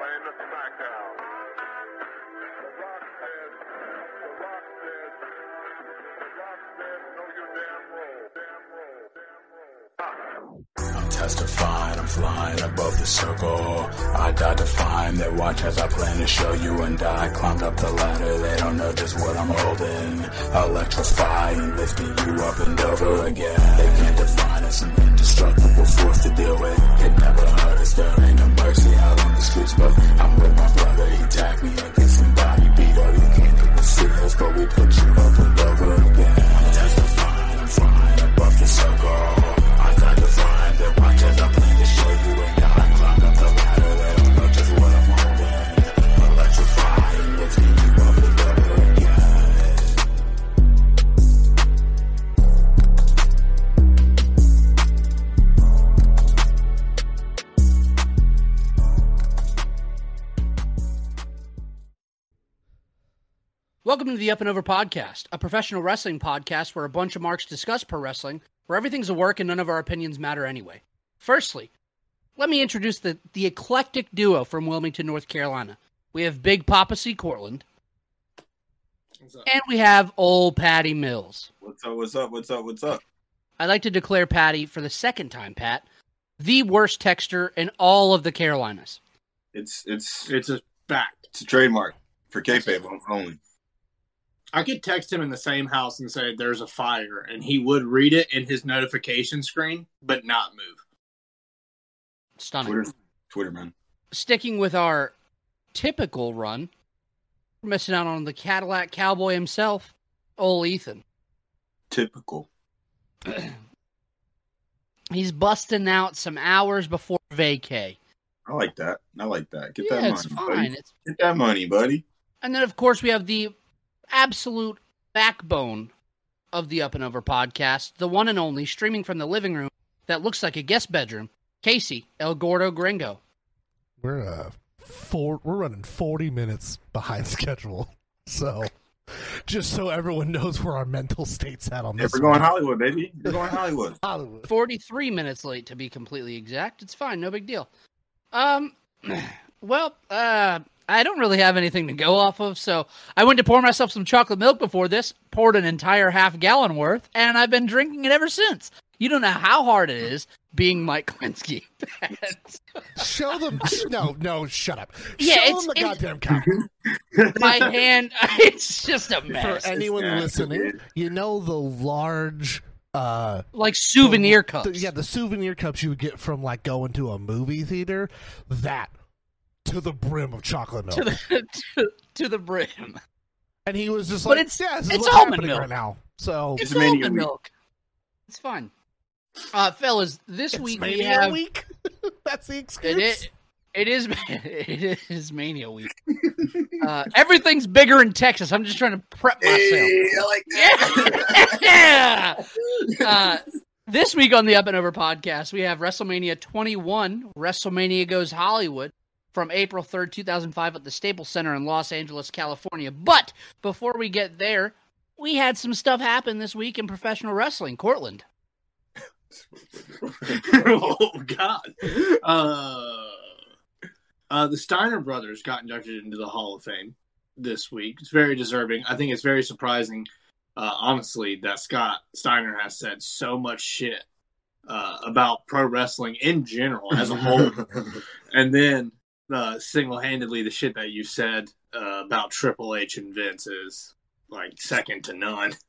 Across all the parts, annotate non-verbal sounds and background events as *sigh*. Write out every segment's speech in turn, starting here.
playing the SmackDown. The Rock says, The Rock says, The Rock says, know your damn role. Damn role. Damn role. I'm testifying, I'm flying above the circle. I to find their watch as I plan to show you and I climbed up the ladder. They don't know just what I'm holding. Electrifying, lifting you up and over again. They can't define us, an indestructible force to deal with. It never hurt us, there ain't no on streets, but I'm with my brother. He tagged me get somebody beat. You can't even see us, but we put you up Welcome to the Up and Over Podcast, a professional wrestling podcast where a bunch of marks discuss pro wrestling, where everything's a work and none of our opinions matter anyway. Firstly, let me introduce the, the eclectic duo from Wilmington, North Carolina. We have Big Papa C. Cortland, and we have Old Patty Mills. What's up? What's up? What's up? What's up? I'd like to declare Patty for the second time, Pat, the worst texter in all of the Carolinas. It's it's It's a fact. it's a trademark for kayfabe only. I could text him in the same house and say there's a fire, and he would read it in his notification screen, but not move. Stunning. Twitter, Twitter man. Sticking with our typical run, we're missing out on the Cadillac Cowboy himself, old Ethan. Typical. *clears throat* He's busting out some hours before vacay. I like that. I like that. Get yeah, that it's money, fine. buddy. It's, Get that money, buddy. and then, of course, we have the absolute backbone of the Up and Over podcast, the one and only, streaming from the living room that looks like a guest bedroom, Casey El Gordo Gringo. We're uh four we're running 40 minutes behind *laughs* schedule. So just so everyone knows where our mental state's at on Yeah, this. we're going one. Hollywood, baby. *laughs* We're going Hollywood. Hollywood. 43 minutes late to be completely exact. It's fine, no big deal. Um *clears throat* well, uh I don't really have anything to go off of, so I went to pour myself some chocolate milk before this, poured an entire half gallon worth, and I've been drinking it ever since. You don't know how hard it is being Mike Klinsky. *laughs* Show them no, no, shut up. Yeah, Show it's- them the it's- goddamn *laughs* cup. My hand, *laughs* it's just a For mess. anyone nasty, listening, you know the large uh like souvenir cups. the- yeah, the souvenir cups you would get from like going to a movie theater, that to the brim of chocolate milk. to the *laughs* to, to the brim. and he was just But like, it's- yeah, this is it's what's almond happening milk. right now. So It's It's almond week. milk. It's fine. Uh, fellas, this it's week we have week. *laughs* That's the excuse. It is. It is. *laughs* It is Mania week. Uh, everything's bigger in Texas. I'm just trying to prep myself. Hey, I like that. Yeah. Uh, this week on the Up and Over podcast, we have WrestleMania 21. WrestleMania goes Hollywood from April 3rd, 2005, at the Staples Center in Los Angeles, California. But before we get there, we had some stuff happen this week in professional wrestling. Cortland. *laughs* oh God! Uh, uh, the Steiner brothers got inducted into the Hall of Fame this week. It's very deserving. I think it's very surprising, uh, honestly, that Scott Steiner has said so much shit uh, about pro wrestling in general as a whole, *laughs* and then uh, single-handedly the shit that you said uh, about Triple H and Vince is like second to none. *laughs*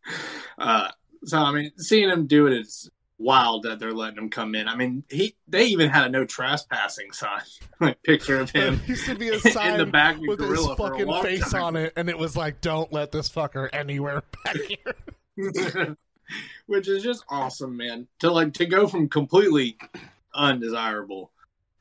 Uh, so I mean, seeing him do it is wild that they're letting him come in. I mean, he they even had a no trespassing sign, *laughs* like picture of him *laughs* used to be a sign in the back with his gorilla for a fucking face time. on it, and it was like, "Don't let this fucker anywhere back here." which is just awesome, man. To like to go from completely undesirable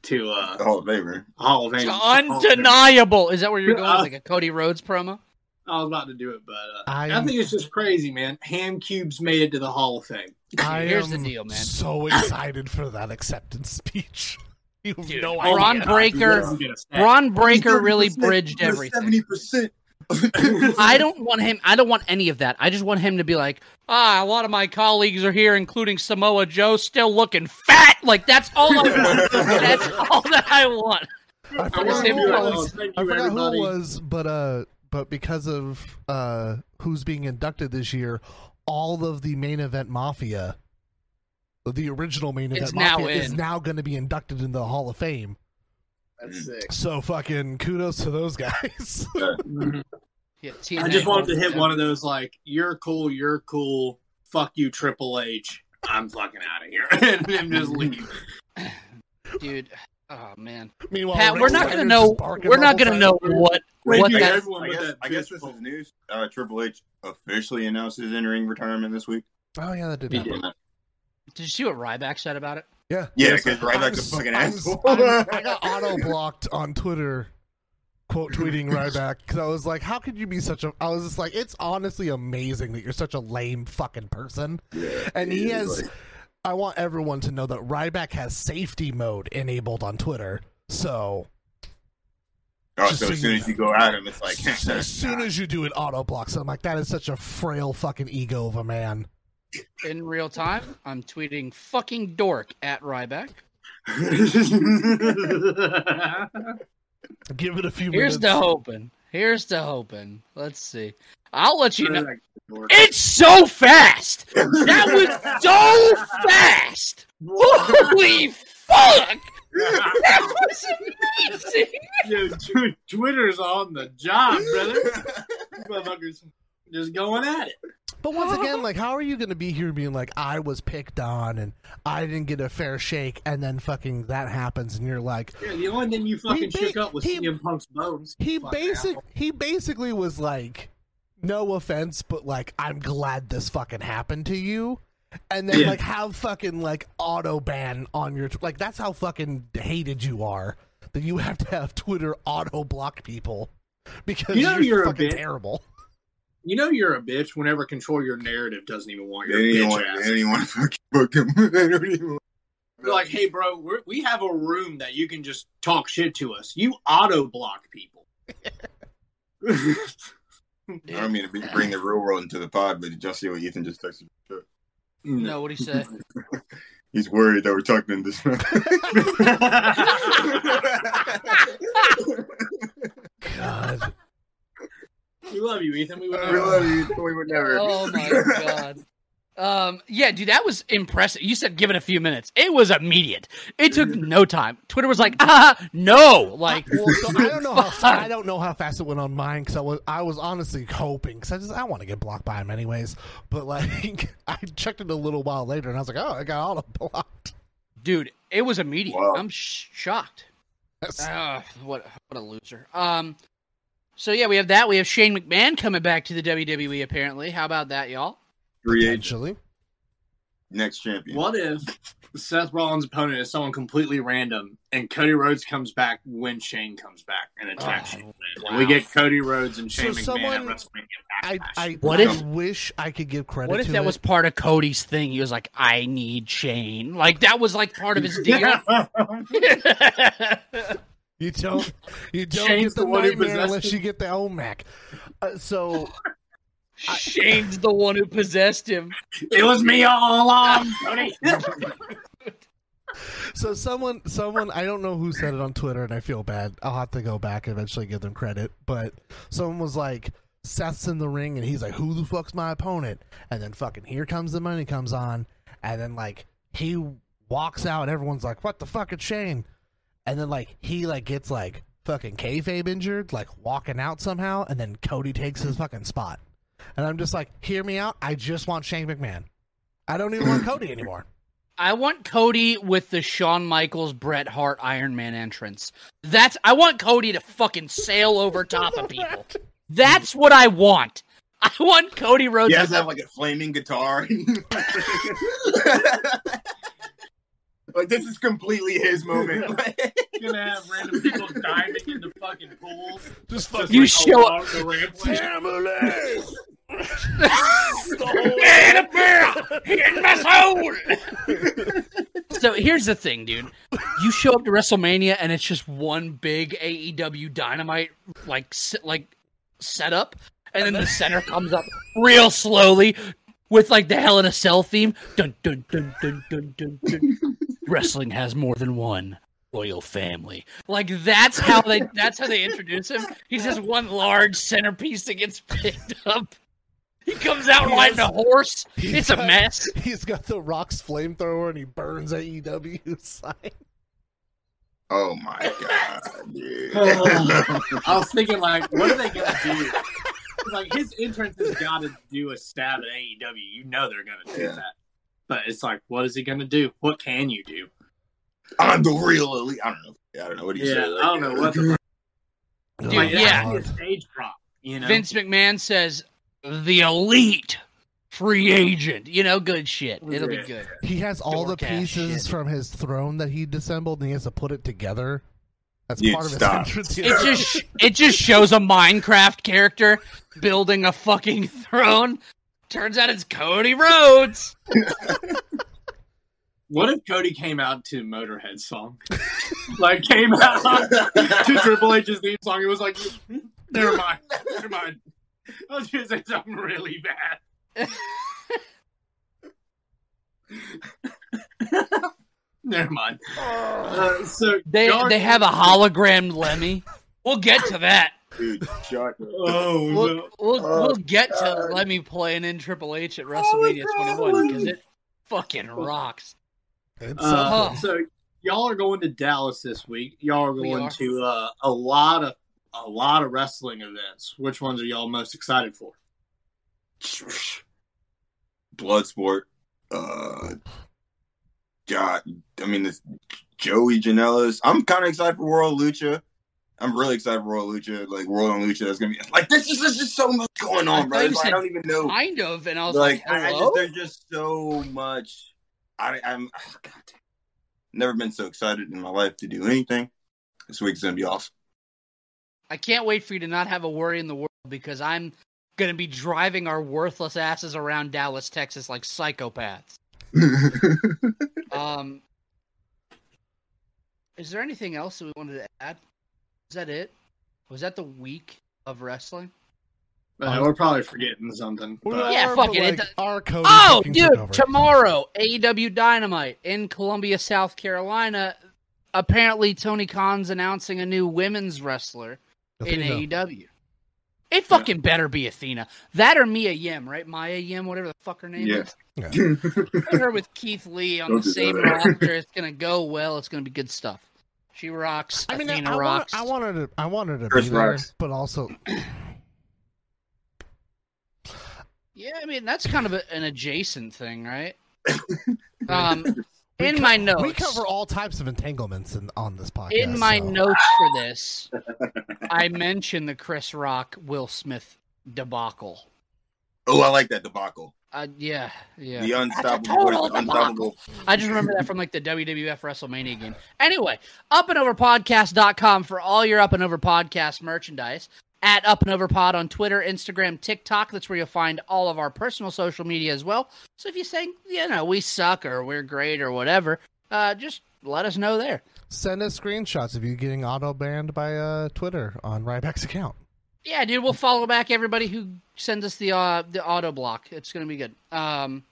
to uh The Hall of Famer. Hall of It's Fame. undeniable. Is that where you're going? Uh, Like a Cody Rhodes promo? I was about to do it, but uh, I, I'm- think it's just crazy, man. Ham cubes made it to the Hall of Fame. I *laughs* Here's am the deal, man. So *laughs* excited for that acceptance speech. *laughs* You have Dude, no Braun idea. Breaker, Doesn't get a stat. Bron Breakker really bridged everything. Seventy percent. *coughs* I don't want him. I don't want any of that. I just want him to be like, ah, a lot of my colleagues are here, including Samoa Joe, still looking fat. Like that's all I want. *laughs* that's all that I want. I I forgot wanna who do it it. was. I forgot who it was, but uh, but because of uh, who's being inducted this year, all of the main event mafia, the original main event It's now mafia, is now going to be inducted into the Hall of Fame. That's sick. So fucking kudos to those guys. *laughs* Yeah, I just wanted to hit one of those like, "You're cool, you're cool, fuck you, Triple H." I'm fucking out of here, *laughs* and then just leave. *laughs* dude. Oh man, Meanwhile, Pat, we're not gonna know. We're not gonna know what Thank what you, that. I guess, that I guess this is news. Uh, Triple H officially announced his entering returnement this week. Oh yeah, that did He happen. did. Did you see what Ryback said about it? Yeah, Yeah, Yes, because Ryback's a I'm- fucking I'm- asshole. I'm- I got auto blocked on Twitter, quote tweeting Ryback because I was like, "How could you be such a?" I was just like, "It's honestly amazing that you're such a lame fucking person." Yeah, And he is has. like- I want everyone to know that Ryback has safety mode enabled on Twitter. So oh, so so as soon you as you go at him, it's like *laughs* *laughs* as soon as you do it, auto blocks. I'm like, that is such a frail fucking ego of a man. In real time, I'm tweeting "fucking dork" at Ryback. Give it a few Here's minutes. the hoping. Here's the hoping. Let's see. I'll let you know. It's so fast. That was so fast. Holy fuck! That was amazing. Dude, tw- Twitter's on the job, brother. *laughs* Motherfuckers just going at it. But once again, *laughs* like, how are you going to be here being like, I was picked on and I didn't get a fair shake, and then fucking that happens, and you're like, Yeah, the only thing you fucking ba- shook up was he- CM Punk's bones. he basic, he basically was like, no offense, but like, I'm glad this fucking happened to you. And then Yeah. like have fucking like auto ban on your like that's how fucking hated you are that you have to have Twitter auto block people because You know you're, you're a fucking bit- terrible. You know you're a bitch whenever control your narrative doesn't even want your didn't bitch want, ass. they didn't even want to fucking book him. *laughs* They don't even want- They're like, hey, bro, we're, we have a room that you can just talk shit to us. You auto block people. *laughs* *laughs* I don't mean to bring the real world into the pod, but did y'all see what Ethan just texted? Mm. No, what do you say? He's worried that we're talking in this. God. We love you, Ethan. We would we love *laughs* you. We would never. Oh my god. Um, yeah, dude, that was impressive. You said give it a few minutes. It was immediate. It took no time. Twitter was like, ah, no, like, Well, so I don't know how *laughs* fuck. I don't know how fast it went on mine because I was I was honestly hoping because I just I want to get blocked by him anyways. But like *laughs* I checked it a little while later and I was like, oh, I got auto blocked. dude, it was immediate. Wow. I'm sh- shocked. That's- Ah, what what a loser. Um, so yeah, we have that. We have Shane McMahon coming back to the WWE. Apparently, how about that, y'all? Free agent. Potentially. Next champion. What if Seth Rollins' opponent is someone completely random and Cody Rhodes comes back when Shane comes back and attacks Oh, Shane? wow. And we get Cody Rhodes and So Shane McMahon someone- at WrestleMania I I, What I if- wish I could give credit. What if to that it. was part of Cody's thing? He was like, "I need Shane." Like that was like part of his deal. *laughs* *laughs* *laughs* You don't. You *laughs* don't Shane's get the, the nightmare possessed unless him. you get the OMAC. Uh, so *laughs* Shane's the one who possessed him. *laughs* it was me all along, Cody. so someone someone I don't know who said it on Twitter, and I feel bad. I'll have to go back and eventually give them credit. But someone was like, Seth's in the ring, and he's like, "Who the fuck's my opponent?" And then fucking here comes the money comes on, and then like he walks out, and everyone's like, "What the fuck? It's Shane." And then like he like gets like fucking kayfabe injured, like walking out somehow, and then Cody takes his fucking spot. And I'm just like, hear me out. I just want Shane McMahon. I don't even want Cody anymore. *clears throat* I want Cody with the Shawn Michaels Bret Hart Iron Man entrance. That's I want Cody to fucking sail over top of people. That's what I want. *laughs* I want Cody Rhodes. He has to to have like a flaming guitar. *laughs* *laughs* like this is completely his moment. *laughs* Like, gonna have random people diving into fucking pools. Just Just You like show up. the rampway. *laughs* Annabelle in my soul. so here's the thing, dude. You show up to WrestleMania and it's just one big AEW Dynamite like s- like setup, and then the center comes up real slowly with like the Hell in a Cell theme. Dun dun dun dun dun dun. dun. Wrestling has more than one. royal family. Like that's how they that's how they introduce him. He's just one large centerpiece that gets picked up. He comes out He riding a has- horse. He's It's a mess. He's got the Rock's flamethrower and he burns AEW *laughs* sign. Oh my god, dude. Uh, *laughs* I was thinking, like, what are they gonna do? Like, his entrance has got to do a stab at AEW. You know they're gonna do Yeah. that. But it's like, what is he gonna do? What can you do? I'm the real elite. I don't know. I don't know what he Yeah, said. I don't know what the *laughs* Dude, like, yeah. has to be a stage prop. You know, Vince McMahon says the elite free agent. You know, good shit. It'll be good. He has all the pieces shit. from his throne that he disassembled and he has to put it together. That's Dude, part of his stop. entrance. It just it just shows a Minecraft character building a fucking *laughs* throne. Turns out it's Cody Rhodes. *laughs* what if Cody came out to Motorhead song? *laughs* like came out to Triple H's theme song. It was like, *laughs* never mind, never mind. I was gonna say something really bad. Never mind. Uh, so They y'all they have a going- hologrammed Lemmy. We'll get to that. Dude, shut *laughs* Oh We'll no! we'll, Oh, we'll get to God. Lemmy playing in Triple H at WrestleMania 21 because it fucking rocks. Uh, so y'all are going to Dallas this week. Y'all are going are. to uh, a lot of a lot of wrestling events. Which ones are y'all most excited for? Bloodsport. Uh, God, I mean, this Joey Janela's. I'm kind of excited for World Lucha. I'm really excited for Royal Lucha. Like World on Lucha, that's gonna be like this. Is there's just so much going on, bro. thought you It's like, I don't even know. Kind of, and I was Like, like, I, I just, there's just so much. I, I'm *sighs* ah, God. Never been so excited in my life to do anything. This week's gonna be awesome. I can't wait for you to not have a worry in the world because I'm gonna be driving our worthless asses around Dallas, Texas, like psychopaths. *laughs* Um, is there anything else that we wanted to add? Is that it? Was that the week of wrestling? Uh, we're probably forgetting something. But- Yeah, are, fuck but, it, it like, do- our Cody Oh, dude! Tomorrow, AEW Dynamite in Columbia, South Carolina. Apparently, Tony Khan's announcing a new women's wrestler in Athena. AEW. It fucking better be Athena. That or Mia Yim, right? Maya Yim, whatever the fuck her name Yeah. is. Put her with Keith Lee on Don't the same that. roster. It's gonna go well. It's gonna be good stuff. She rocks. I mean, Athena I, want, rocks. I wanted to, I wanted to Chris be there, rocks. but also Yeah, I mean that's kind of a, an adjacent thing, right? *laughs* um, in co- my notes, we cover all types of entanglements in, on this podcast. in my so- notes for this, *laughs* I mentioned the Chris Rock Will Smith debacle. oh, I like that debacle. Uh, yeah, yeah. The unstoppable, total the unstoppable. I just remember that from like the WWF WrestleMania game. Anyway, upandoverpodcast.com for all your Up and Over podcast merchandise. At Up and Over Pod on Twitter, Instagram, TikTok. That's where you'll find all of our personal social media as well. So if you say, you know, we suck or we're great or whatever, uh, just let us know there. Send us screenshots of you getting auto banned by uh, Twitter on Ryback's account. Yeah, dude, we'll follow back everybody who sends us the uh, the auto block. It's gonna be good. Um,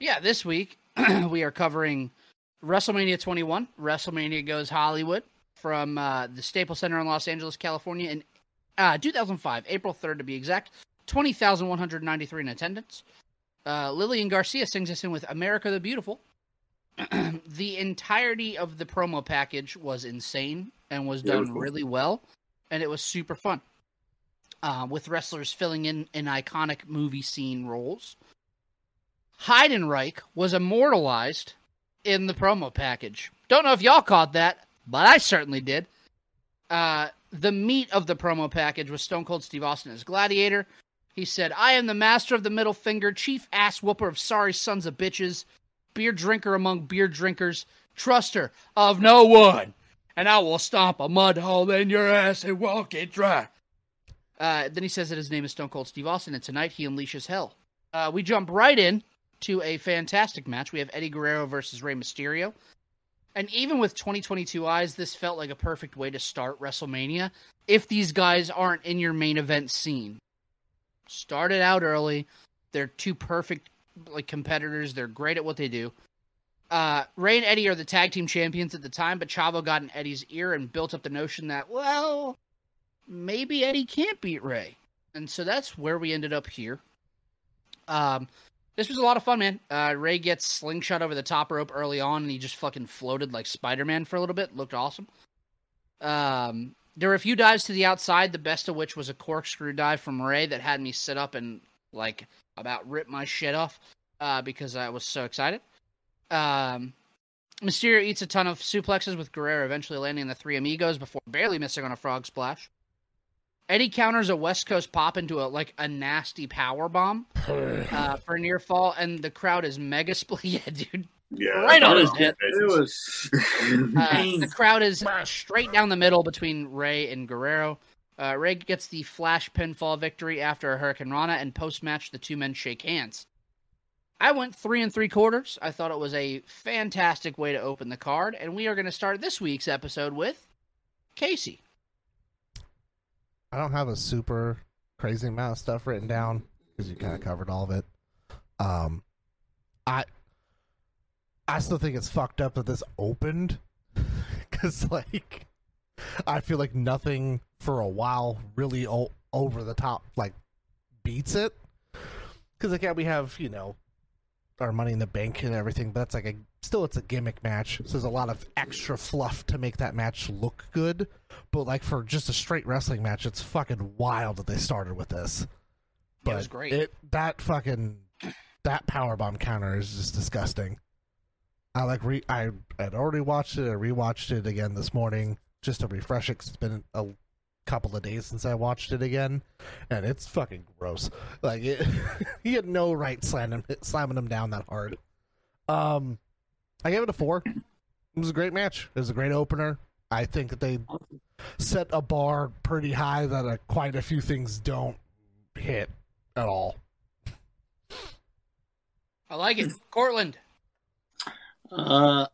yeah, this week *clears throat* we are covering WrestleMania 21. WrestleMania goes Hollywood from uh, the Staples Center in Los Angeles, California, in uh, 2005, April 3rd to be exact. 20,193 in attendance. Uh, Lillian Garcia sings us in with "America the Beautiful." *clears throat* the entirety of the promo package was insane and was done Beautiful. really well, and it was super fun uh, with wrestlers filling in in iconic movie scene roles. Heidenreich was immortalized in the promo package. Don't know if y'all caught that, but I certainly did. Uh, the meat of the promo package was Stone Cold Steve Austin as Gladiator. He said, I am the master of the middle finger, chief ass whooper of sorry sons of bitches, beer drinker among beer drinkers, truster of no one, and I will stomp a mud hole in your ass and walk it dry. Uh, then he says that his name is Stone Cold Steve Austin, and tonight he unleashes hell. Uh, we jump right in to a fantastic match. We have Eddie Guerrero versus Rey Mysterio. And even with 2022 eyes, this felt like a perfect way to start WrestleMania if these guys aren't in your main event scene. Start it out early. They're two perfect like competitors. They're great at what they do. Uh, Ray and Eddie are the tag team champions at the time, but Chavo got in Eddie's ear and built up the notion that, well, maybe Eddie can't beat Ray. And so that's where we ended up here. Um, this was a lot of fun, man. Uh, Ray gets slingshot over the top rope early on, and he just fucking floated like Spider Man for a little bit. Looked awesome. Um, there were a few dives to the outside, the best of which was a corkscrew dive from Ray that had me sit up and like about rip my shit off uh, because I was so excited. Um, Mysterio eats a ton of suplexes with Guerrero eventually landing the three amigos before barely missing on a frog splash. Eddie counters a West Coast pop into a like a nasty power bomb *sighs* uh, for near fall, and the crowd is mega *laughs* split. Yeah, dude. Yeah, Right on his head. It was. *laughs* Uh, the crowd is straight down the middle between Ray and Guerrero. Uh, Ray gets the flash pinfall victory after a hurricanrana, and post match, the two men shake hands. I went three and three quarters. I thought it was a fantastic way to open the card, and we are going to start this week's episode with Casey. I don't have a super crazy amount of stuff written down because you kind of covered all of it. Um, I I still think it's fucked up that this opened *laughs* because like I feel like nothing for a while really o- over the top like beats it because like yeah we have you know our money in the bank and everything but that's like a still it's a gimmick match. So there's a lot of extra fluff to make that match look good. But like for just a straight wrestling match it's fucking wild that they started with this. Yeah, it was great. it that fucking that power bomb counter is just disgusting. I like re i had already watched it. I rewatched it again this morning just to refresh it 'cause it's been a couple of days since i watched it again and it's fucking gross like it, *laughs* he had no right slamming him, slamming him down that hard um i gave it a four it was a great match it was a great opener i think that they set a bar pretty high that uh, quite a few things don't hit at all I like it. Cortland. Uh,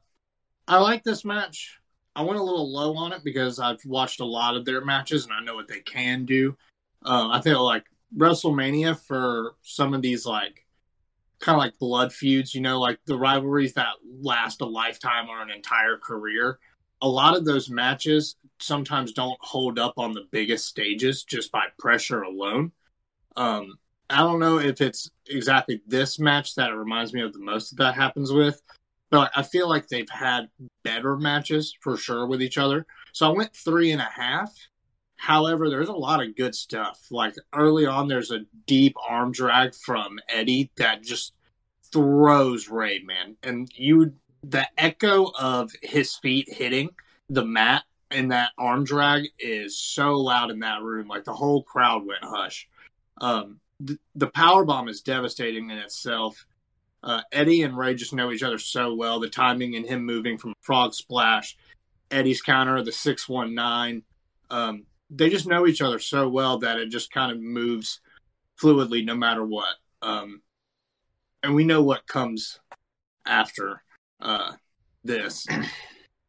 I like this match. I went a little low on it because I've watched a lot of their matches and I know what they can do. Uh, I feel like WrestleMania for some of these like kind of like blood feuds, you know, like the rivalries that last a lifetime or an entire career. A lot of those matches sometimes don't hold up on the biggest stages just by pressure alone. Um, I don't know if it's exactly this match that it reminds me of the most that that happens with, but I feel like they've had better matches for sure with each other. So I went three and a half. However, there's a lot of good stuff. Like early on, there's a deep arm drag from Eddie that just throws Ray, man. And you, the echo of his feet hitting the mat in that arm drag is so loud in that room. Like the whole crowd went hush. Um, the, the power bomb is devastating in itself. Uh, Eddie and Ray just know each other so well. The timing and him moving from frog splash, Eddie's counter, the six one nine. Um, they just know each other so well that it just kind of moves fluidly no matter what. Um, and we know what comes after uh, this,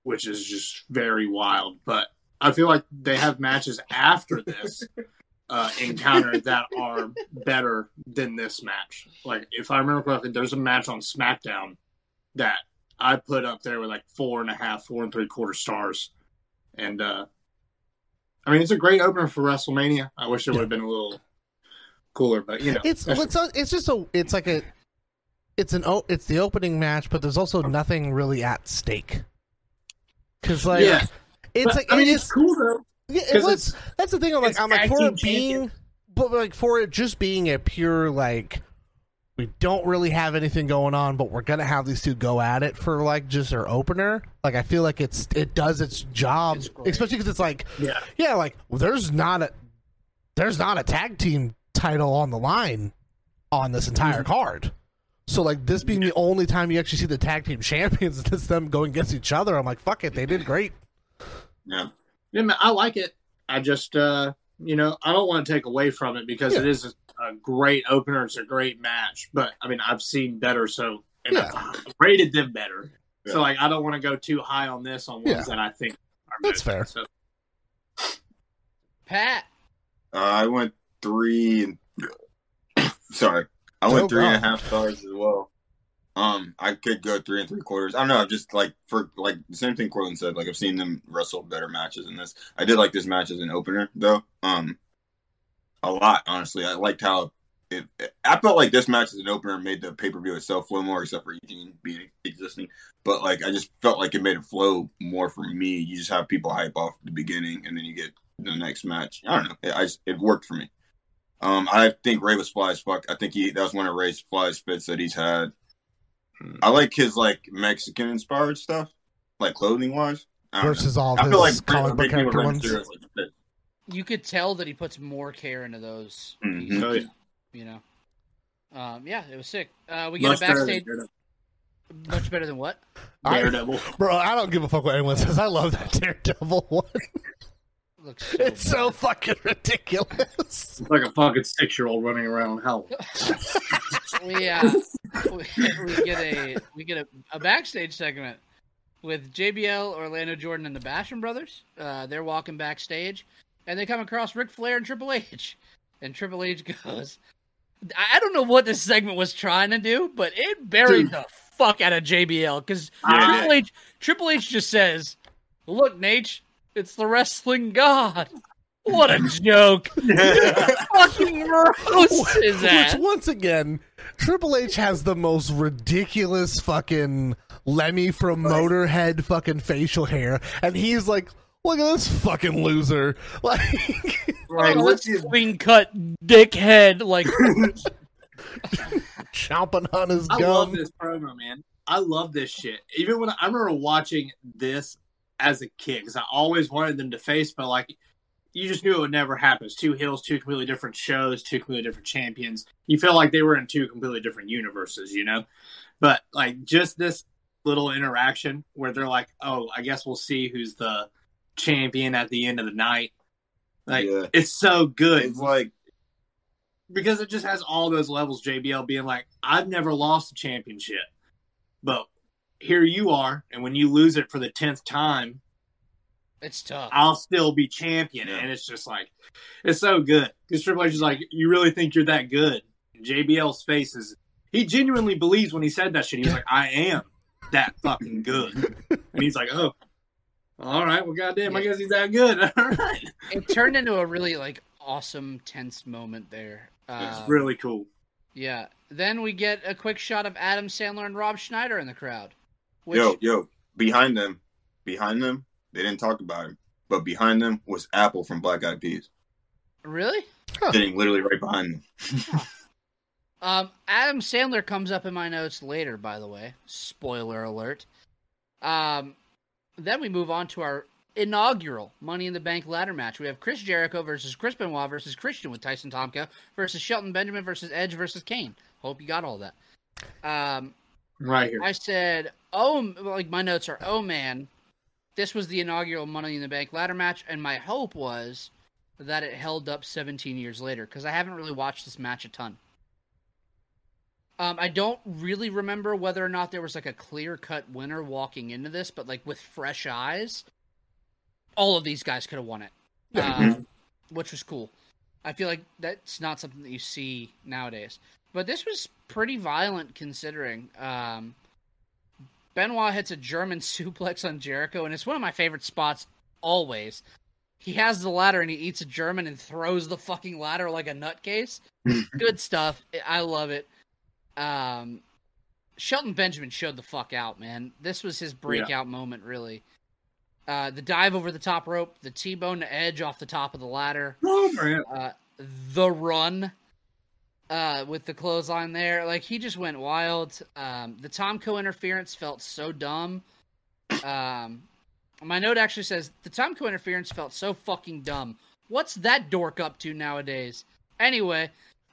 which is just very wild. But I feel like they have matches after this *laughs* uh, encounter that are better than this match. Like, if I remember correctly, there's a match on SmackDown that I put up there with like four and a half, four and three quarter stars. And, uh, I mean, it's a great opener for WrestleMania. I wish it would have been a little cooler, but you know, it's it's a, it's just a it's like a it's an o- it's the opening match, but there's also nothing really at stake. Because like Yeah. it's but, like I mean, it it's is- cool though. Yeah, it 'Cause was, that's the thing. I'm like, I'm like for it being, but like for it just being a pure like, we don't really have anything going on, but we're gonna have these two go at it for like just their opener. Like I feel like it's it does its job, It's especially because it's like, Yeah. yeah, like well, there's not a there's not a tag team title on the line on this entire Mm-hmm. card. So like this being the only time you actually see the tag team *laughs* champions, it's them going against each other. I'm like, fuck it, they did great. Yeah. Yeah, man, I like it. I just, uh, you know, I don't want to take away from it because Yeah. it is a, a great opener. It's a great match, but I mean, I've seen better, so and Yeah. I've rated them better. Yeah. So like, I don't want to go too high on this on ones Yeah. that I think are That's good. fair. So, Pat. Uh, I went three and *coughs* sorry, I No went three and a half stars as well. Um, I could go three and three quarters. I don't know. Just like for like the same thing Cortland said. Like I've seen them wrestle better matches than this. I did like this match as an opener though. Um, a lot honestly. I liked how it. I felt like this match as an opener made the pay per view itself flow more, except for Eugene being existing. But like I just felt like it made it flow more for me. You just have people hype off the beginning, and then you get the next match. I don't know. It, I just, it worked for me. Um, I think Ray was fly as fuck. I think he that was one of Ray's flyest fits that he's had. I like his like Mexican inspired stuff, like clothing wise. Versus all I feel like comic book character ones. Like. You could tell that he puts more care into those. Mhm. pieces, Oh, yeah. You know. Um, yeah, it was sick. Uh, we get Much a backstage. Daredevil. Much better than what? I- *laughs* Daredevil. Bro, I don't give a fuck what anyone says. I love that Daredevil one. *laughs* Looks so It's so fucking ridiculous. It's like a fucking six year old running around hell. *laughs* we uh, we, we get a we get a, a backstage segment with JBL, Orlando Jordan, and the Basham brothers. Uh, they're walking backstage, and they come across Ric Flair and Triple H, and Triple H goes, "I I don't know what this segment was trying to do, but it buried Dude. the fuck out of JBL because Yeah. Triple H Triple H just says, "Look, Nate, it's the wrestling god." What a *laughs* joke! *laughs* Fucking roast his ass. Which, once again, Triple H has the most ridiculous fucking Lemmy from Motorhead fucking facial hair, and he's like, "Look at this fucking loser!" *laughs* Like, Right, what's this his- clean cut dickhead like chomping on his I love this promo, man. I love this shit. Even when I remember watching this as a kid, because I always wanted them to face, but like you just knew it would never happen. It's two hills, two completely different shows, two completely different champions. You feel like they were in two completely different universes, you know? But like just this little interaction where they're like, "Oh, I guess we'll see who's the champion at the end of the night." Like Yeah. it's so good It's like because it just has all those levels. JBL being like, I've never lost a championship, but here you are, and when you lose it for the tenth time, it's tough. I'll still be champion. Yeah. And it's just like, it's so good because Triple H is like, you really think you're that good? And JBL's face is, he genuinely believes when he said that shit. He was like, I am that fucking good, and he's like, oh. All right, well, goddamn, I guess he's that good. *laughs* All right, It turned into a really like awesome tense moment there. it's Uh, really cool. yeah. Then we get a quick shot of Adam Sandler and Rob Schneider in the crowd. Which yo yo behind them, behind them. They didn't talk about him, but behind them was Apple from Black Eyed Peas, really? sitting literally right behind them. *laughs* Um, Adam Sandler comes up in my notes later, by the way. Spoiler alert. Um, then we move on to our inaugural Money in the Bank ladder match. We have Chris Jericho versus Chris Benoit versus Christian with Tyson Tomko versus Shelton Benjamin versus Edge versus Kane. Hope you got all that. Um, Right here. I said, oh, like my notes are, oh man, this was the inaugural Money in the Bank ladder match, and my hope was that it held up 17 years later because I haven't really watched this match a ton. Um, I don't really remember whether or not there was like a clear cut winner walking into this, but like with fresh eyes, all of these guys could have won it, um, which was cool. I feel like that's not something that you see nowadays. But this was pretty violent considering. Um, Benoit hits a German *laughs* suplex on Jericho, and it's one of my favorite spots always. He has the ladder and he eats a German and throws the fucking ladder like a nutcase. *laughs* Good stuff. I love it. Um, Shelton Benjamin showed the fuck out, man. This was his breakout moment, really. Uh, the dive over the top rope, the T-bone edge off the top of the ladder Oh, man. uh, the run uh, with the clothesline there. Like he just went wild. Um, the Tomko interference felt so dumb. Um, my note actually says the Tomko interference felt so fucking dumb. What's that dork up to nowadays? Anyway,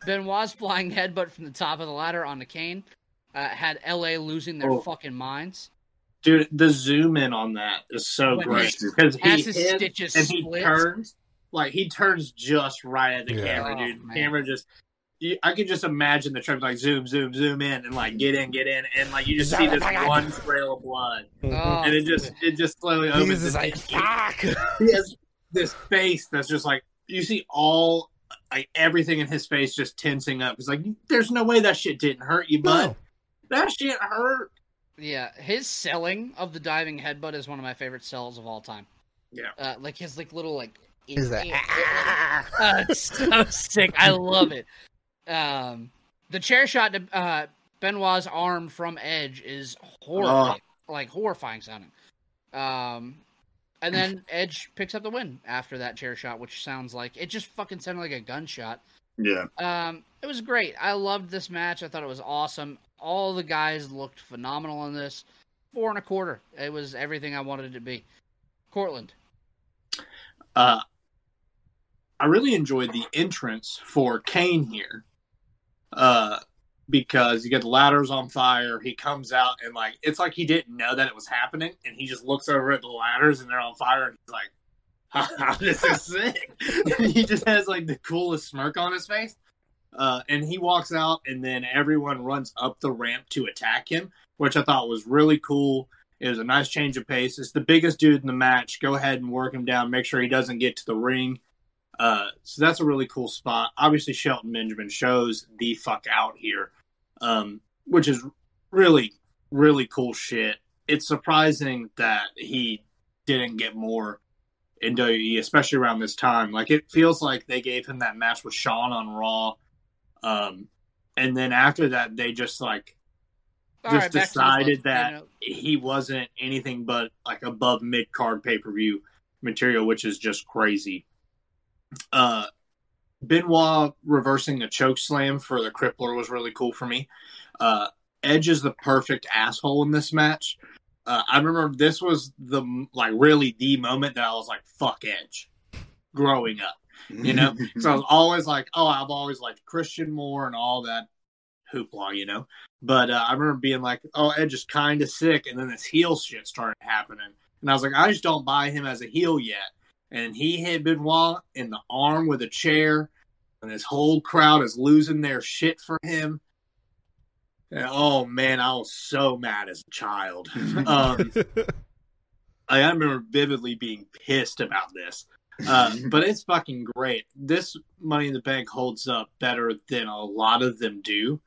Benoit's flying headbutt from the top of the ladder on the Kane uh, had LA losing their Oh. fucking minds. Dude, the zoom in on that is so When great because he As his hits stitches and he turns like he turns just right at the Yeah. camera, Oh, dude. man. camera just. You, I can just imagine the trip like zoom, zoom, zoom in, and like get in, get in, and like you just see this one trail of blood, Oh, and it just it just slowly opens. He's just like, he- fuck. *laughs* he has this face that's just like you see all like everything in his face just tensing up. It's like there's no way that shit didn't hurt you, bud. No. that shit hurt. Yeah, his selling of the diving headbutt is one of my favorite sells of all time. Yeah. uh, like his like little like. Is that- Uh, so sick. I love it. Um, the chair shot to uh, Benoit's arm from Edge is horrifying, like horrifying sounding. Um, and then *clears throat* Edge picks up the win after that chair shot, which sounds like it just fucking sounded like a gunshot. Yeah. Um, it was great. I loved this match. I thought it was awesome. All the guys looked phenomenal in this. Four and a quarter. It was everything I wanted it to be. Cortland. Uh, I really enjoyed the entrance for Kane here, uh, because you get the ladders on fire. He comes out and like it's like he didn't know that it was happening, and he just looks over at the ladders and they're on fire, and he's like, *laughs* "Haha, "This is *laughs* sick." *laughs* he just has like the coolest smirk on his face. Uh, and he walks out, and then everyone runs up the ramp to attack him, which I thought was really cool. It was a nice change of pace. It's the biggest dude in the match. Go ahead and work him down. Make sure he doesn't get to the ring. Uh, so that's a really cool spot. Obviously, Shelton Benjamin shows the fuck out here, um, which is really, really cool shit. It's surprising that he didn't get more in WWE, especially around this time. Like, it feels like they gave him that match with Shawn on Raw. Um, and then after that, they just like All Just right, back to the decided that- he wasn't anything but like above mid card pay per view material, which is just crazy. Uh, Benoit reversing a choke slam for the crippler was really cool for me. Uh, Edge is the perfect asshole in this match. Uh, I remember this was the like really the moment that I was like, "Fuck Edge." Growing up, you know, *laughs* so I was always like, "Oh, I've always liked Christian more and all that hoopla," you know. But uh, I remember being like, "Oh, Edge is kind of sick," and then this heel shit started happening, and I was like, "I just don't buy him as a heel yet." And he hit Benoit in the arm with a chair, and this whole crowd is losing their shit for him. And, oh man, I was so mad as a child. um, *laughs* I remember vividly being pissed about this. Uh, but it's fucking great. This Money in the Bank holds up better than a lot of them do.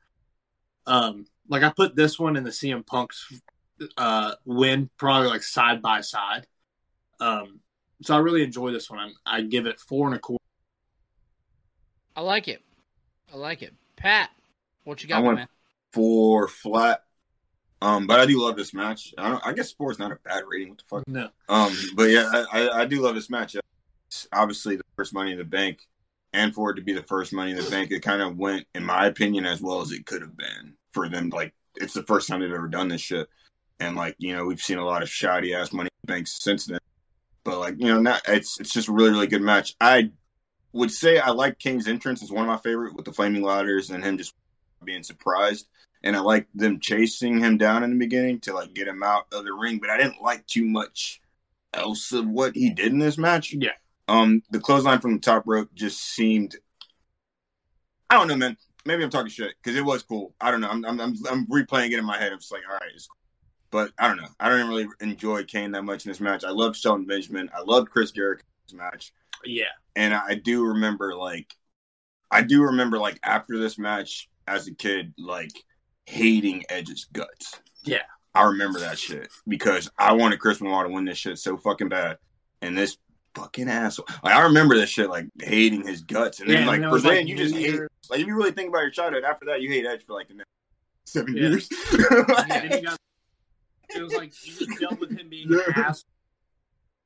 Um, like I put this one in the CM Punk's uh, win probably like side by side. Um, so I really enjoy this one. I, I give it four and a quarter. I like it. I like it. Pat, what you got, I my went- man? Four flat. Um, but I do love this match. I, don't, I guess four is not a bad rating. What the fuck? No, Um, but yeah, I, I, I do love this match. It's obviously the first Money in the Bank, and for it to be the first Money in the Bank, it kind of went, in my opinion, as well as it could have been for them. Like, it's the first time they've ever done this shit, and like you know, we've seen a lot of shoddy ass Money in the Banks since then. But like you know, not it's it's just a really really good match. I would say I like Kane's entrance is one of my favorite with the flaming ladders and him just being surprised. And I like them chasing him down in the beginning to like get him out of the ring, but I didn't like too much else of what he did in this match. Yeah. Um, the clothesline from the top rope just seemed. I don't know, man. Maybe I'm talking shit because it was cool. I don't know. I'm, I'm I'm I'm replaying it in my head. I'm just like, all right, it's cool. But I don't know. I don't really enjoy Kane that much in this match. I love Shelton Benjamin. I love Chris Jericho in this match yeah, and I do remember like I do remember like after this match as a kid like hating Edge's guts. Yeah. I remember that shit because I wanted Chris Benoit to win this shit so fucking bad, and this fucking asshole. Like I remember this shit like hating his guts, and Yeah, then and like it for then like, you just hate. Like if you really think about your childhood, after that you hate Edge for like the next seven Yeah. years. *laughs* And then you got, it was like you just dealt with him being an ass,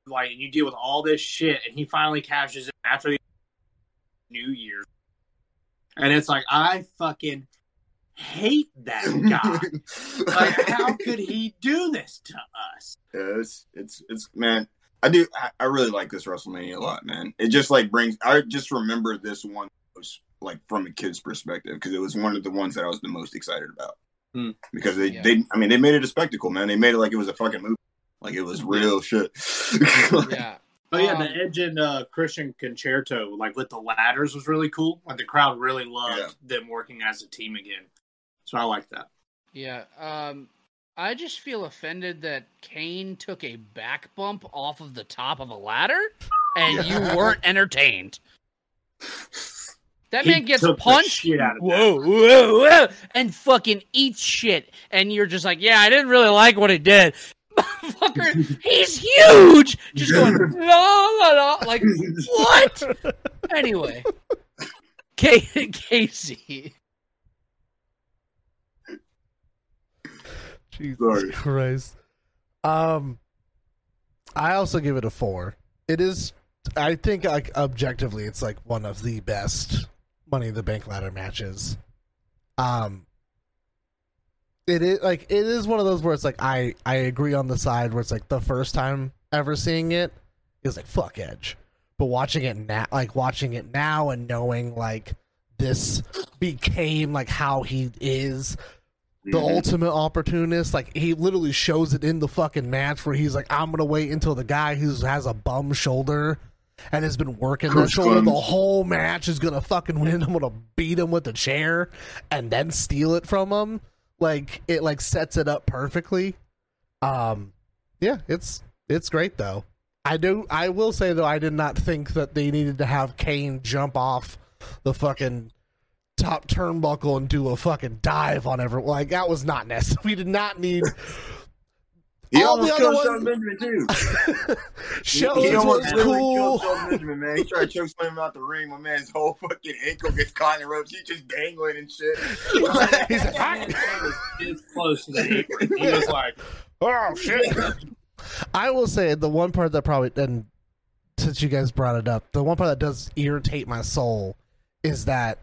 like, and you deal with all this shit, and he finally cashes in after the New Year, and it's like I fucking hate that guy. *laughs* like, how could he do this to us? Yeah, it's it's it's man. I do. I, I really like this WrestleMania a lot, man. It just like brings. I just remember this one was like from a kid's perspective because it was one of the ones that I was the most excited about. Hmm. Because they, Yeah. they, I mean, they made it a spectacle, man. They made it like it was a fucking movie, like it was real shit. *laughs* Yeah. Oh yeah, Um, the Edge and uh, Christian Con-Chair-To, like with the ladders, was really cool. Like the crowd really loved Yeah. them working as a team again. So I like that. Yeah. Um, I just feel offended that Kane took a back bump off of the top of a ladder and you weren't entertained. *laughs* That He man gets took the punched. shit out of whoa, whoa, whoa, and fucking eats shit. And you're just like, yeah, I didn't really like what he did. *laughs* Motherfucker, *laughs* he's huge. Just going *laughs* la la la. Like what? Anyway, K- Casey. Jesus Sorry. Christ. Um, I also give it a four. It is, I think, like objectively, it's like one of the best Money in the Bank ladder matches. Um, it is like it is one of those where it's like I I agree on the side where it's like the first time ever seeing it is like fuck Edge, but watching it now, like watching it now and knowing like this became like how he is the Mhm. ultimate opportunist. Like he literally shows it in the fucking match where he's like, I'm gonna wait until the guy who has a bum shoulder and has been working that Coach shoulder the whole match is gonna fucking win. I'm gonna beat him with a chair and then steal it from him. Like it like sets it up perfectly. Um yeah, it's it's great though. I do I will say though I did not think that they needed to have Kane jump off the fucking top turnbuckle and do a fucking dive on everyone. Like that was not necessary. *laughs* We did not need He all the almost killed ones- Shelton Benjamin too. *laughs* He Shelton's almost was literally cool. killed Shelton Benjamin, man. He tried to choke slam him out the ring. My man's whole fucking ankle gets caught in the ropes. He's just dangling and shit. *laughs* He's like. *laughs* It's close to the apron. He was like, Oh shit! I will say the one part that probably and since you guys brought it up, the one part that does irritate my soul is that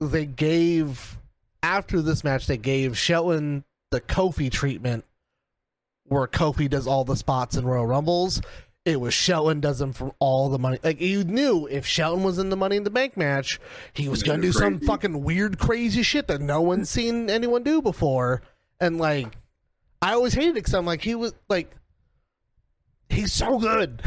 they gave after this match they gave Shelton the Kofi treatment where Kofi does all the spots in Royal Rumbles. It was Shelton does them for all the money. Like you knew if Shelton was in the Money in the Bank match, he was gonna do some fucking weird, crazy shit that no one's seen anyone do before. And like, I always hated it because I'm like, he was like, he's so good.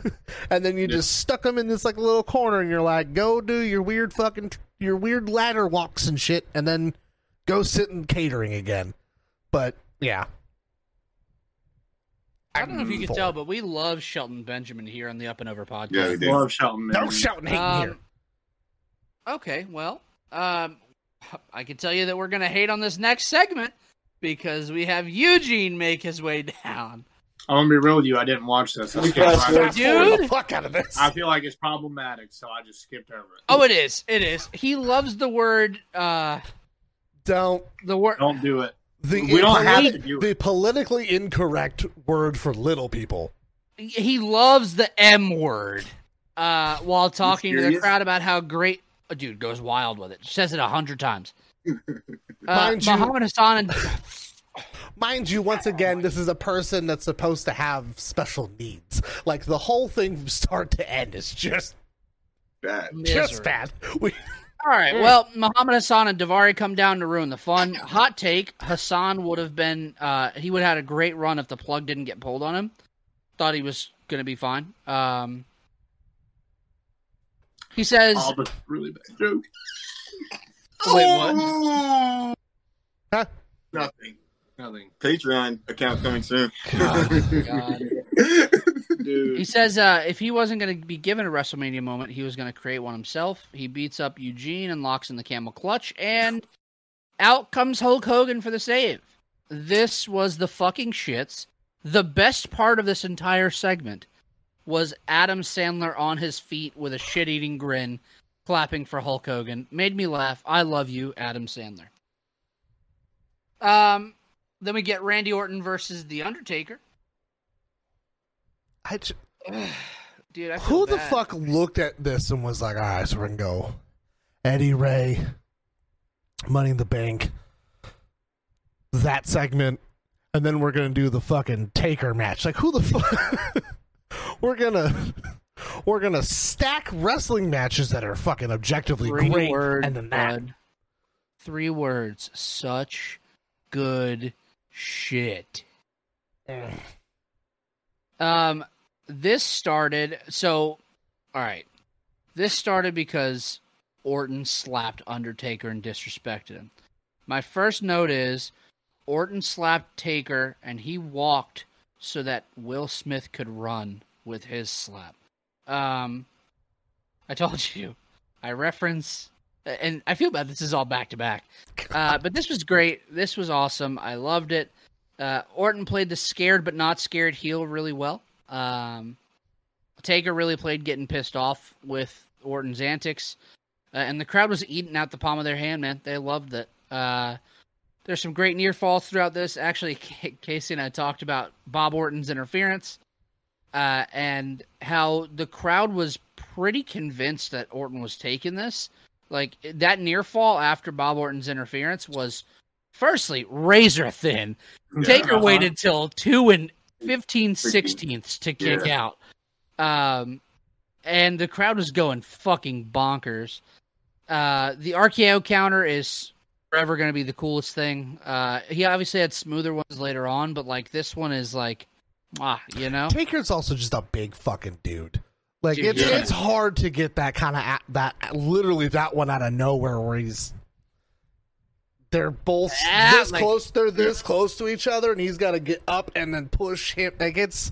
*laughs* and then you just stuck him in this like little corner, and you're like, go do your weird fucking your weird ladder walks and shit, and then go sit in catering again. But yeah, I don't know if you can tell, but we love Shelton Benjamin here on the Up and Over podcast. Yeah, we do. love Shelton. no man. shouting hating Um, here. Okay, well, um, I can tell you that we're going to hate on this next segment because we have Eugene make his way down. I'm gonna be real with you. I didn't watch this. I, We skipped fast dude. the fuck out of this. I feel like it's problematic, so I just skipped over it. Oh, it is. It is. He loves the word. Uh, Don't the word. Don't do it. The We don't have to do the politically incorrect word for little people. He loves the M word. Uh, while talking to the crowd about how great. A dude goes wild with it. Says it a hundred times. *laughs* Uh, Mind you- Muhammad Hassan and *laughs* Mind you, once again, this is a person that's supposed to have special needs. Like the whole thing from start to end is just Bad. just bad. We, All right. Well, Muhammad Hassan and Daivari come down to ruin the fun. Hot take: Hassan would have been. Uh, he would have had a great run if the plug didn't get pulled on him. Thought he was going to be fine. Um, he says, Oh, but really bad joke. "Wait, what?" Huh? Nothing. Nothing, Patreon account coming soon. God. *laughs* dude. He says uh, if he wasn't going to be given a WrestleMania moment, he was going to create one himself. He beats up Eugene and locks in the camel clutch, and out comes Hulk Hogan for the save. This was the fucking shits. The best part of this entire segment was Adam Sandler on his feet with a shit eating grin, clapping for Hulk Hogan. Made me laugh. I love you, Adam Sandler. Um, then we get Randy Orton versus The Undertaker. I j- *sighs* Dude, I feel who the bad. fuck looked at this and was like, "All right, so we're gonna go Eddie Rey, Money in the Bank, that segment, and then we're gonna do the fucking Taker match." Like, who the fuck? *laughs* we're gonna. We're gonna stack wrestling matches that are fucking objectively Three great, words, and then that. bud. Three words. Such good shit. Um, this started. So, all right. This started because Orton slapped Undertaker and disrespected him. My first note is Orton slapped Taker and he walked so that Will Smith could run with his slap. Um, I told *laughs* you I reference, and I feel bad. This is all back to back, uh, but this was great. This was awesome. I loved it. Uh, Orton played the scared but not scared heel really well. Um, Taker really played getting pissed off with Orton's antics, uh, and the crowd was eating out the palm of their hand. Man, they loved it. Uh, there's some great near falls throughout this. Actually, *laughs* Casey and I talked about Bob Orton's interference uh, and how the crowd was pretty convinced that Orton was taking this. Like that near fall after Bob Orton's interference was, firstly, razor thin. Taker uh-huh. waited till two and 15 sixteenths to kick Yeah. out. Um, and the crowd was going fucking bonkers. Uh, the RKO counter is forever going to be the coolest thing. Uh, he obviously had smoother ones later on, but like this one is like, ah, you know, Taker's also just a big fucking dude. Like Dude, it's yeah. it's hard to get that kind of that literally that one out of nowhere where he's they're both Ah, this like- close they're this close to each other and he's got to get up and then push him like it's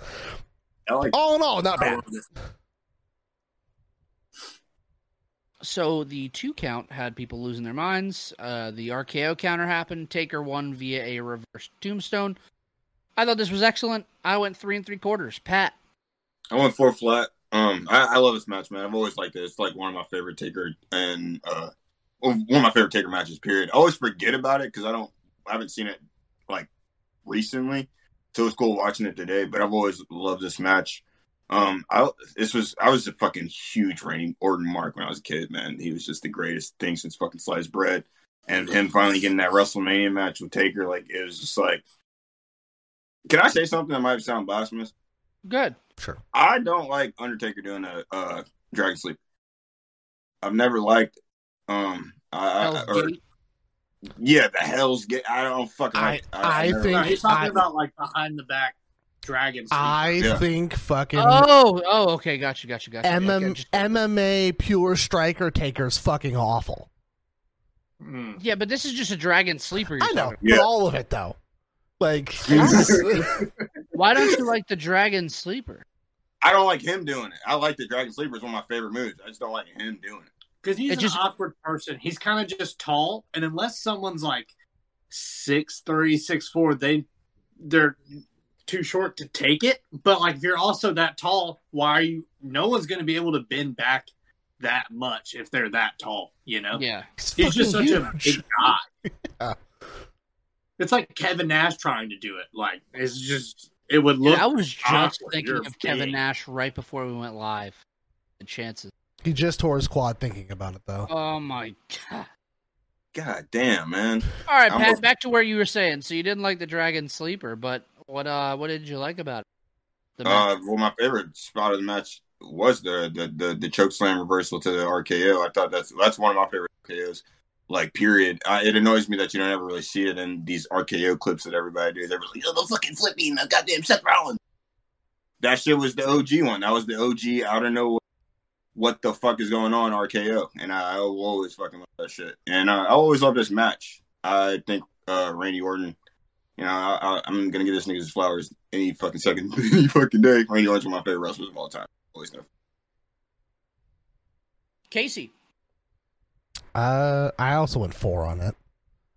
I like all in all not I bad. So the two count had people losing their minds. Uh, the RKO counter happened. Taker won via a reverse tombstone. I thought this was excellent. I went three and three quarters. Pat, I went four flat. Um, I, I love this match, man. I've always liked it. It's like one of my favorite Taker and uh, well, one of my favorite Taker matches. Period. I always forget about it because I don't, I haven't seen it like recently. So it was cool watching it today. But I've always loved this match. Um, I this was I was a fucking huge Randy Orton mark when I was a kid, man. He was just the greatest thing since fucking sliced bread. And him finally getting that WrestleMania match with Taker, like it was just like. Can I say something that might sound blasphemous? good. Sure. I don't like Undertaker doing a uh, Dragon Sleep. I've never liked um I, I, or, yeah the Hell's Gate. I don't fucking I- like. I never think- No, he's talking I- about like behind the back dragons. I Yeah. think fucking Oh, oh, okay, gotcha, gotcha, gotcha. MM, Okay, just- MMA pure striker taker's fucking awful. Mm. yeah, but this is just a dragon sleeper. You're I know, talking Yeah. all of it though. Like. *laughs* Why don't you like the dragon sleeper? I don't like him doing it. I like the Dragon Sleeper. It's one of my favorite moves. I just don't like him doing it. Because he's It an just- awkward person. He's kind of just tall, and unless someone's like six three, six four, they they're too short to take it. But like, if you're also that tall, why are you? No one's going to be able to bend back that much if they're that tall. You know, Yeah, he's just such fucking a huge. big guy. *laughs* Yeah. It's like Kevin Nash trying to do it. Like, it's just it would look. Dude, I was just awkward. thinking You're of Kevin big. Nash right before we went live. The chances. He just tore his quad thinking about it though. Oh my god! God damn, man. All right, I'm Pat. a- Back to where you were saying. So you didn't like the dragon sleeper, but what? Uh, what did you like about it? The match? Uh, well, my favorite spot of the match was the the the, the choke slam reversal to the RKO. I thought that's that's one of my favorite RKOs. Like, period. Uh, it annoys me that you don't ever really see it in these RKO clips that everybody does. Everybody's like, "Oh, the fucking flipping, the goddamn Seth Rollins." That shit was the OG one. That was the OG. I don't know what the fuck is going on RKO, and I, I always fucking love that shit. And uh, I always love this match. I think uh, Randy Orton. You know, I, I, I'm gonna give this nigga his flowers any fucking second, *laughs* any fucking day. Randy Orton's one of my favorite wrestlers of all time. Always know. Casey. Uh, I also went four on it.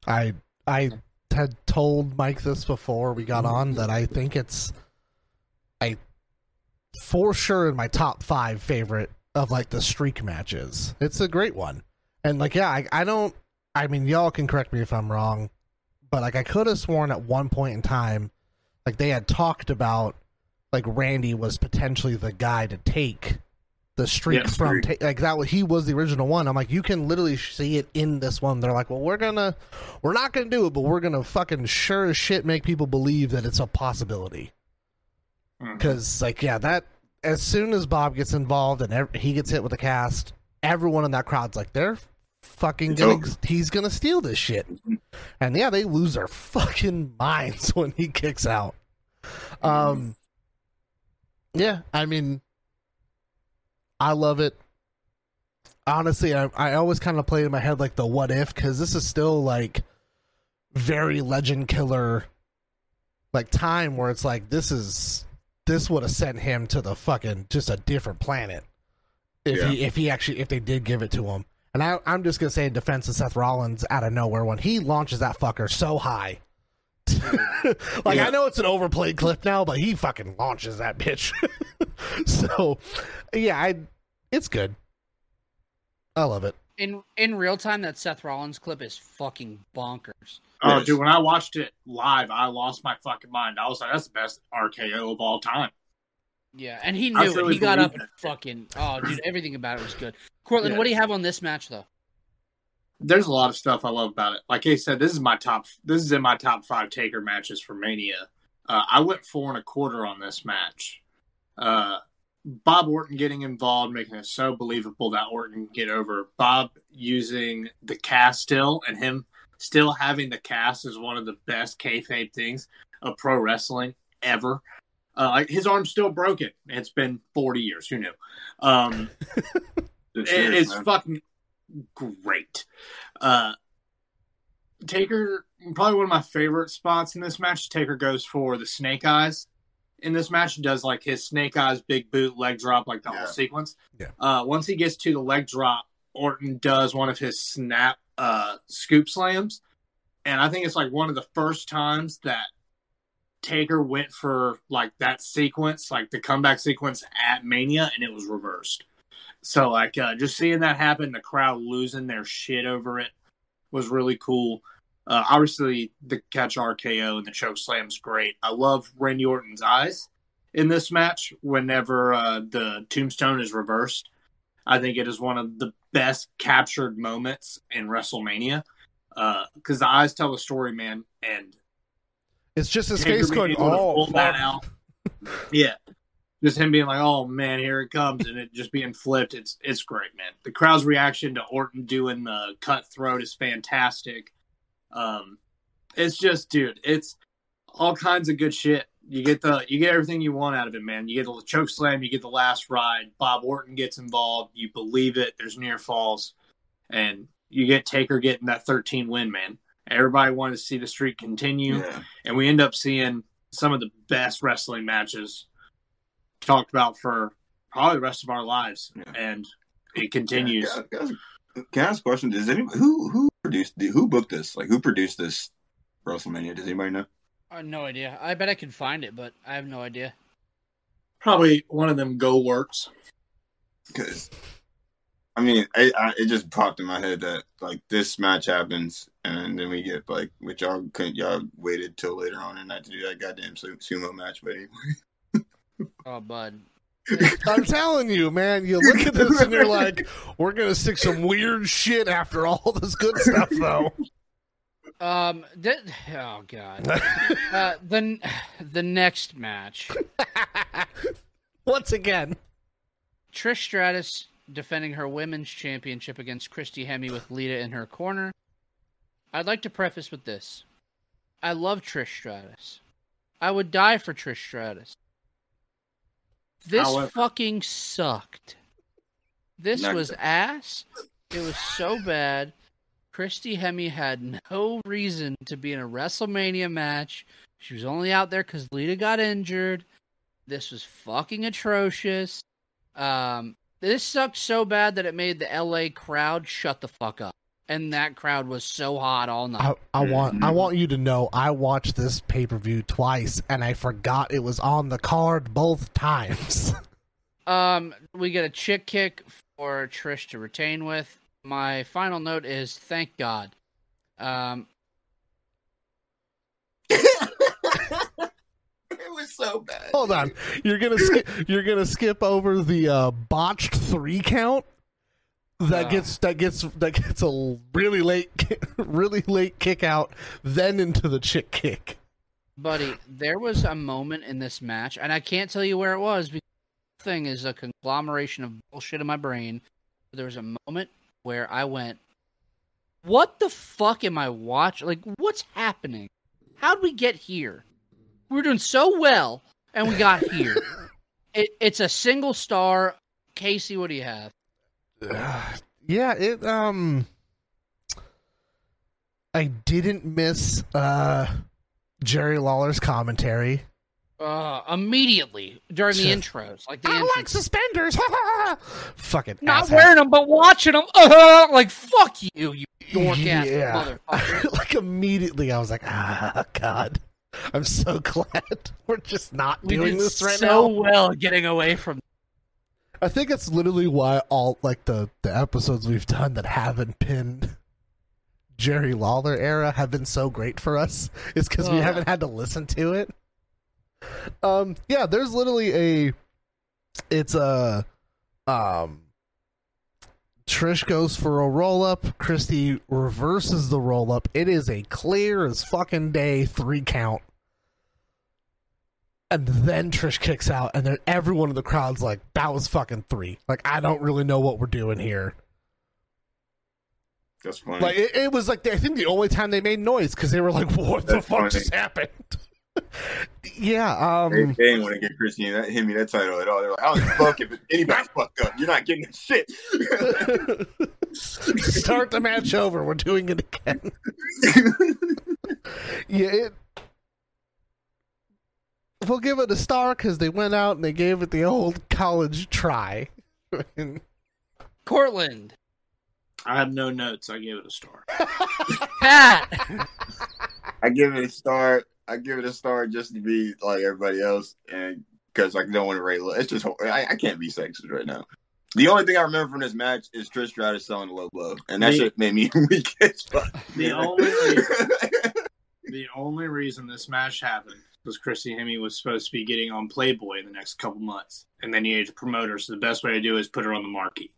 I I had told Mike this before we got on that I think it's I for sure in my top five favorite of like the streak matches. It's a great one, and like yeah, I, I don't. I mean, y'all can correct me if I'm wrong, but like I could have sworn at one point in time, like they had talked about like Randy was potentially the guy to take the streak Yeah, from ta- like that was he was the original one. I'm like you can literally see it in this one. They're like, well, we're gonna we're not gonna do it, but we're gonna fucking sure as shit make people believe that it's a possibility. Mm-hmm. Because like yeah, that as soon as Bob gets involved and ev- he gets hit with the cast, everyone in that crowd's like they're fucking gonna he's gonna steal this shit. And yeah, they lose their fucking minds *laughs* when he kicks out. Um Yeah, I mean I love it. Honestly, I I always kind of play in my head like the what if cuz this is still like very legend killer like time where it's like this is this would have sent him to the fucking just a different planet if Yeah. he if he actually if they did give it to him. And I, I'm just gonna say in defense of Seth Rollins out of nowhere when he launches that fucker so high. *laughs* like Yeah. I know it's an overplayed clip now, but he fucking launches that bitch. *laughs* so yeah, I it's good. I love it. In in real time, that Seth Rollins clip is fucking bonkers. Oh, dude, when I watched it live, I lost my fucking mind. I was like, that's the best RKO of all time. Yeah, and he knew it. He got up and fucking. Oh, dude, *laughs* everything about it was good. Cortland, Yeah. what do you have on this match though? There's a lot of stuff I love about it. Like I said, this is my top. This is in my top five Taker matches for Mania. Uh, I went four and a quarter on this match. Uh, Bob Orton getting involved, making it so believable that Orton get over. Bob using the cast still, and him still having the cast is one of the best kayfabe things of pro wrestling ever. Uh, like his arm's still broken. It's been 40 years. Who knew? Um, *laughs* It's it- serious, it's man. fucking great. Uh, Taker, probably one of my favorite spots in this match. Taker goes for the snake eyes in this match. He does like his snake eyes, big boot, leg drop, like the Yeah. whole sequence. Yeah. Uh, once he gets to the leg drop, Orton does one of his snap uh, scoop slams. And I think it's like one of the first times that Taker went for like that sequence, like the comeback sequence at Mania, and it was reversed. So like uh, just seeing that happen, the crowd losing their shit over it was really cool. Uh, obviously, the catch RKO and the choke slam's great. I love Randy Orton's eyes in this match. Whenever uh, the tombstone is reversed, I think it is one of the best captured moments in WrestleMania because the eyes tell the story, man. And It's just his Taker face going, oh, that out. Yeah. Just him being like, "Oh man, here it comes," and it just being flipped. It's it's great, man. The crowd's reaction to Orton doing the cutthroat is fantastic. Um, it's just, dude, it's all kinds of good shit. You get the you get everything you want out of it, man. You get the choke slam, you get the last ride. Bob Orton gets involved. You believe it. There's near falls, and you get Taker getting that 13 win, man. Everybody wanted to see the streak continue Yeah. and we end up seeing some of the best wrestling matches talked about for probably the rest of our lives, Yeah. and it continues. Yeah, guys, Can I ask a question? Does anybody who who produced who booked this? Like who produced this WrestleMania? Does anybody know? I have no idea. I bet I can find it, but I have no idea. Probably one of them go works. Because I mean, I, I, it just popped in my head that like this match happens, and then we get like, which y'all couldn't y'all waited till later on and not to do that goddamn sumo match, but anyway. *laughs* Oh, bud. I'm telling you, man. You look at this and you're like, we're gonna stick some weird shit after all this good stuff, though. *laughs* Um. Th- oh God. *laughs* Uh. The the next match, *laughs* Once again, Trish Stratus defending her women's championship against Christy Hemme with Lita in her corner. I'd like to preface with this: I love Trish Stratus. I would die for Trish Stratus. This However- fucking sucked. This was ass. It was so bad. Christy Hemme had no reason to be in a WrestleMania match. She was only out there because Lita got injured. This was fucking atrocious. Um, this sucked so bad that it made the LA crowd shut the fuck up. And that crowd was so hot all night. I, I want I want you to know I watched this pay per view twice and I forgot it was on the card both times. *laughs* Um, we get a chick kick for Trish to retain with. My final note is thank God. Um, *laughs* It was so bad. Hold on, you're gonna skip you're gonna skip over the uh, botched three count that Ah. gets that gets that gets a really late *laughs* really late kick out, then into the chick kick. buddy, there was a moment in this match, and I can't tell you where it was because the thing is a conglomeration of bullshit in my brain. There was a moment where I went, "What the fuck am I watching? Like, what's happening? How'd we get here? We were doing so well, and we got here. *laughs* it, it's a single star. Casey, what do you have? *sighs* yeah, it um I didn't miss uh Jerry Lawler's commentary. Uh, immediately during the *laughs* intros, like the I intros. like suspenders. *laughs* fucking Not asshat. wearing them, but watching them. Uh, like fuck you, you dork ass Yeah. motherfucker. *laughs* like immediately, I was like, ah, God, I'm so glad we're just not We doing this right so now. well getting away from. I think it's literally why all like the the episodes we've done that haven't been Jerry Lawler era have been so great for us. Is because we haven't had to listen to it. Um, yeah, there's literally a. It's a, um. Trish goes for a roll up. Christy reverses the roll up. It is a clear as fucking day three count. And then Trish kicks out, and then everyone in the crowd's like, that was fucking three. Like, I don't really know what we're doing here. That's funny. Like, it, it was like, I think the only time they made noise because they were like, *laughs* what the fuck funny. just happened? Yeah, they, um, they didn't want to get Christine that hit me that title at all. They're like, I don't give a fuck if anybody *laughs* fucked up. You're not getting this shit. *laughs* start the match over. We're doing it again. *laughs* yeah, it. We'll give it a star because they went out and they gave it the old college try. Cortland, I have no notes. I gave it a star. Pat, I give it a star. I give it a star just to be like everybody else, and because I don't want to rate. low. It's just I, I can't be sexist right now. The only thing I remember from this match is Trish Stratus selling a low blow, and that The- shit made me *laughs* weak as fuck. The only reason, the only reason this match happened was Chrissy Hemme was supposed to be getting on Playboy in the next couple months, and then you needed to promote her. So the best way to do it is put her on the marquee.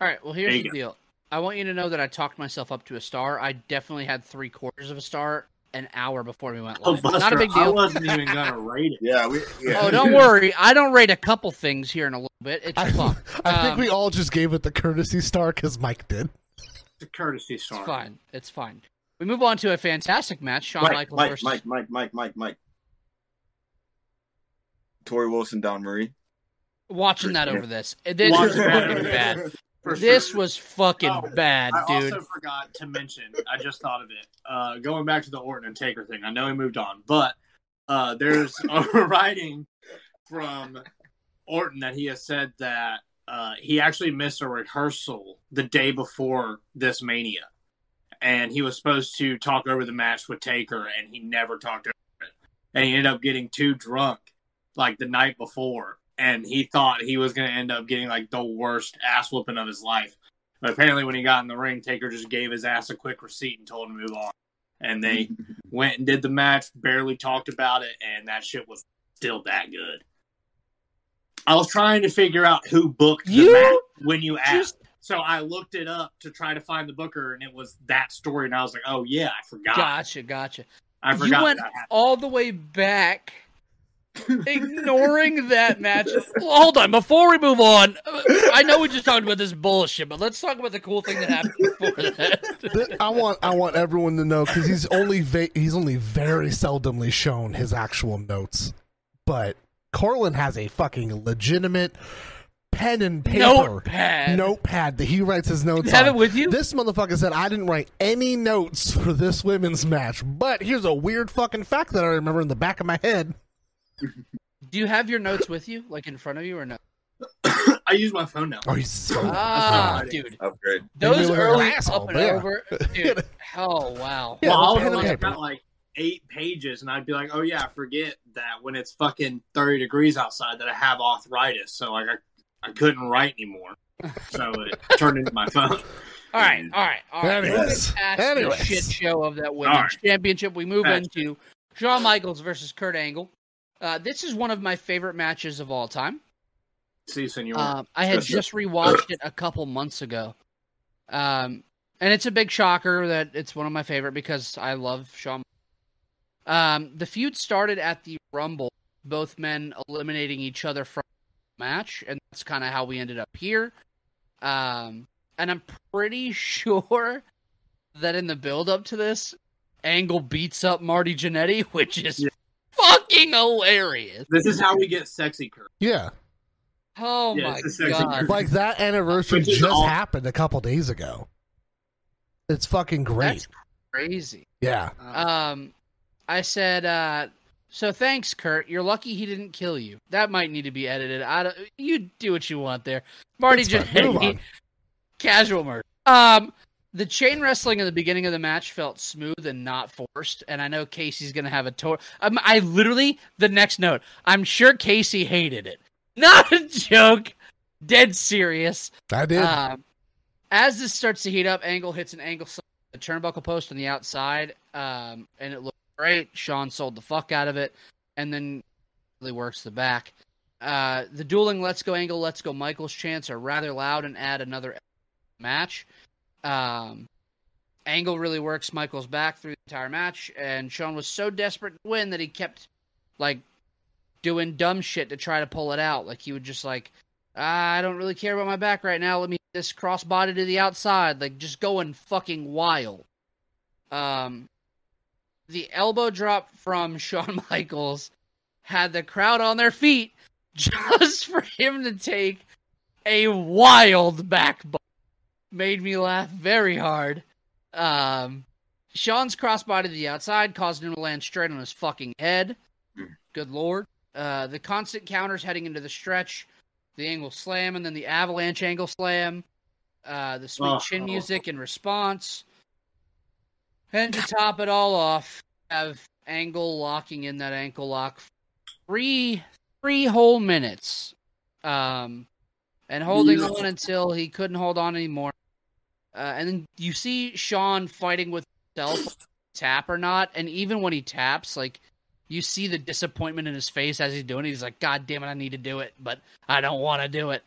All right. Well, here's the go. deal. I want you to know that I talked myself up to a star. I definitely had three quarters of a star an hour before we went Oh, live. Buster, Not a big deal. I wasn't even gonna rate it. yeah, we. Yeah. Oh, don't worry. I don't rate a couple things here in a little bit. It's I, fun. *laughs* I think Um, we all just gave it the courtesy star because Mike did. The courtesy star. It's fine. It's fine. We move on to a fantastic match: Shawn Mike, Michaels Mike, versus Mike, Mike, Mike, Mike, Mike. Tori Wilson, Don Marie. watching that over this. This Watch was fucking bad. For This sure. was fucking Oh, bad, I dude. I also forgot to mention. I just thought of it. Uh, going back to the Orton and Taker thing. I know he moved on, but uh, there's *laughs* a writing from Orton that he has said that uh, he actually missed a rehearsal the day before this Mania, and he was supposed to talk over the match with Taker, and he never talked over it, and he ended up getting too drunk like the night before, and he thought he was going to end up getting like the worst ass whooping of his life. But apparently, when he got in the ring, Taker just gave his ass a quick receipt and told him to move on. And they *laughs* went and did the match, barely talked about it, and that shit was still that good. I was trying to figure out who booked the You match when you asked. Just So I looked it up to try to find the booker, and it was that story. And I was like, "Oh yeah, I forgot. gotcha, gotcha. I forgot. You forgot went that all the way back, ignoring that match. Well, hold on, before we move on, I know we just talked about this bullshit, but let's talk about the cool thing that happened before that. I want I want everyone to know because he's only va- he's only very seldomly shown his actual notes, but Corlin has a fucking legitimate pen and paper Notepad. notepad that he writes his notes Have on. it with you? This motherfucker said I didn't write any notes for this women's match, but here's a weird fucking fact that I remember in the back of my head. Do you have your notes with you, like in front of you, or no? *coughs* I use my phone now. Oh, he's so Ah, not- dude, Upgrade. those Maybe look like an early asshole, up and yeah. over, *laughs* dude. Oh wow. Yeah, well, I pen was and like, got like eight pages, and I'd be like, "Oh yeah, I forget that when it's fucking thirty degrees outside that I have arthritis, so like I, I couldn't write anymore, so it *laughs* turned into my phone." All right, all right, all right. Anyways, Moving past anyways. the shit show of that women's All right. championship, we move That's into Shawn Michaels versus Kurt Angle. Uh, this is one of my favorite matches of all time. See, senor. Um, I had just rewatched it a couple months ago, um, and it's a big shocker that it's one of my favorite because I love Shawn. Um, the feud started at the Rumble, both men eliminating each other from the match, and that's kind of how we ended up here. Um, and I'm pretty *laughs* sure that in the build up to this, Angle beats up Marty Jannetty, which is Yeah. Fucking hilarious. this is how we get sexy Kurt. Yeah, Oh Yeah, my it's a god. like that anniversary just all- happened a couple days ago. It's fucking great. That's crazy. yeah. Um, I said, uh, So thanks, Kurt. You're lucky he didn't kill you. That might need to be edited. I don't, you do what you want there. Marty It's just fine. Move *laughs* hit on. me. Casual murder. Um, the chain wrestling in the beginning of the match felt smooth and not forced, and I know Casey's gonna have a tour. Um, I literally the next note. I'm sure Casey hated it. *laughs* Not a joke. Dead serious. I did. Um, as this starts to heat up, Angle hits an angle a turnbuckle post on the outside, um, and it looked great. Shawn sold the fuck out of it, and then really works the back. Uh, the dueling "Let's Go Angle, Let's Go Michaels" chants are rather loud and add another match. Um, Angle really works Michaels back through the entire match, and Shawn was so desperate to win that he kept like doing dumb shit to try to pull it out. Like he would just like, I don't really care about my back right now. Let me this crossbody to the outside, like just going fucking wild. Um, the elbow drop from *laughs* Shawn Michaels had the crowd on their feet *laughs* just for him to take a wild back bump. Made me laugh very hard. Um, Shawn's crossbody to the outside caused him to land straight on his fucking head. Good lord. Uh, the constant counters heading into the stretch, the angle slam, and then the avalanche angle slam. Uh, the sweet Oh. chin music in response. And to top it all off, have Angle locking in that ankle lock for three three whole minutes. Um and holding on until he couldn't hold on anymore. Uh, and then you see Shawn fighting with himself tap or not, and even when he taps, like you see the disappointment in his face as he's doing it. He's like, God damn it, I need to do it, but I don't want to do it.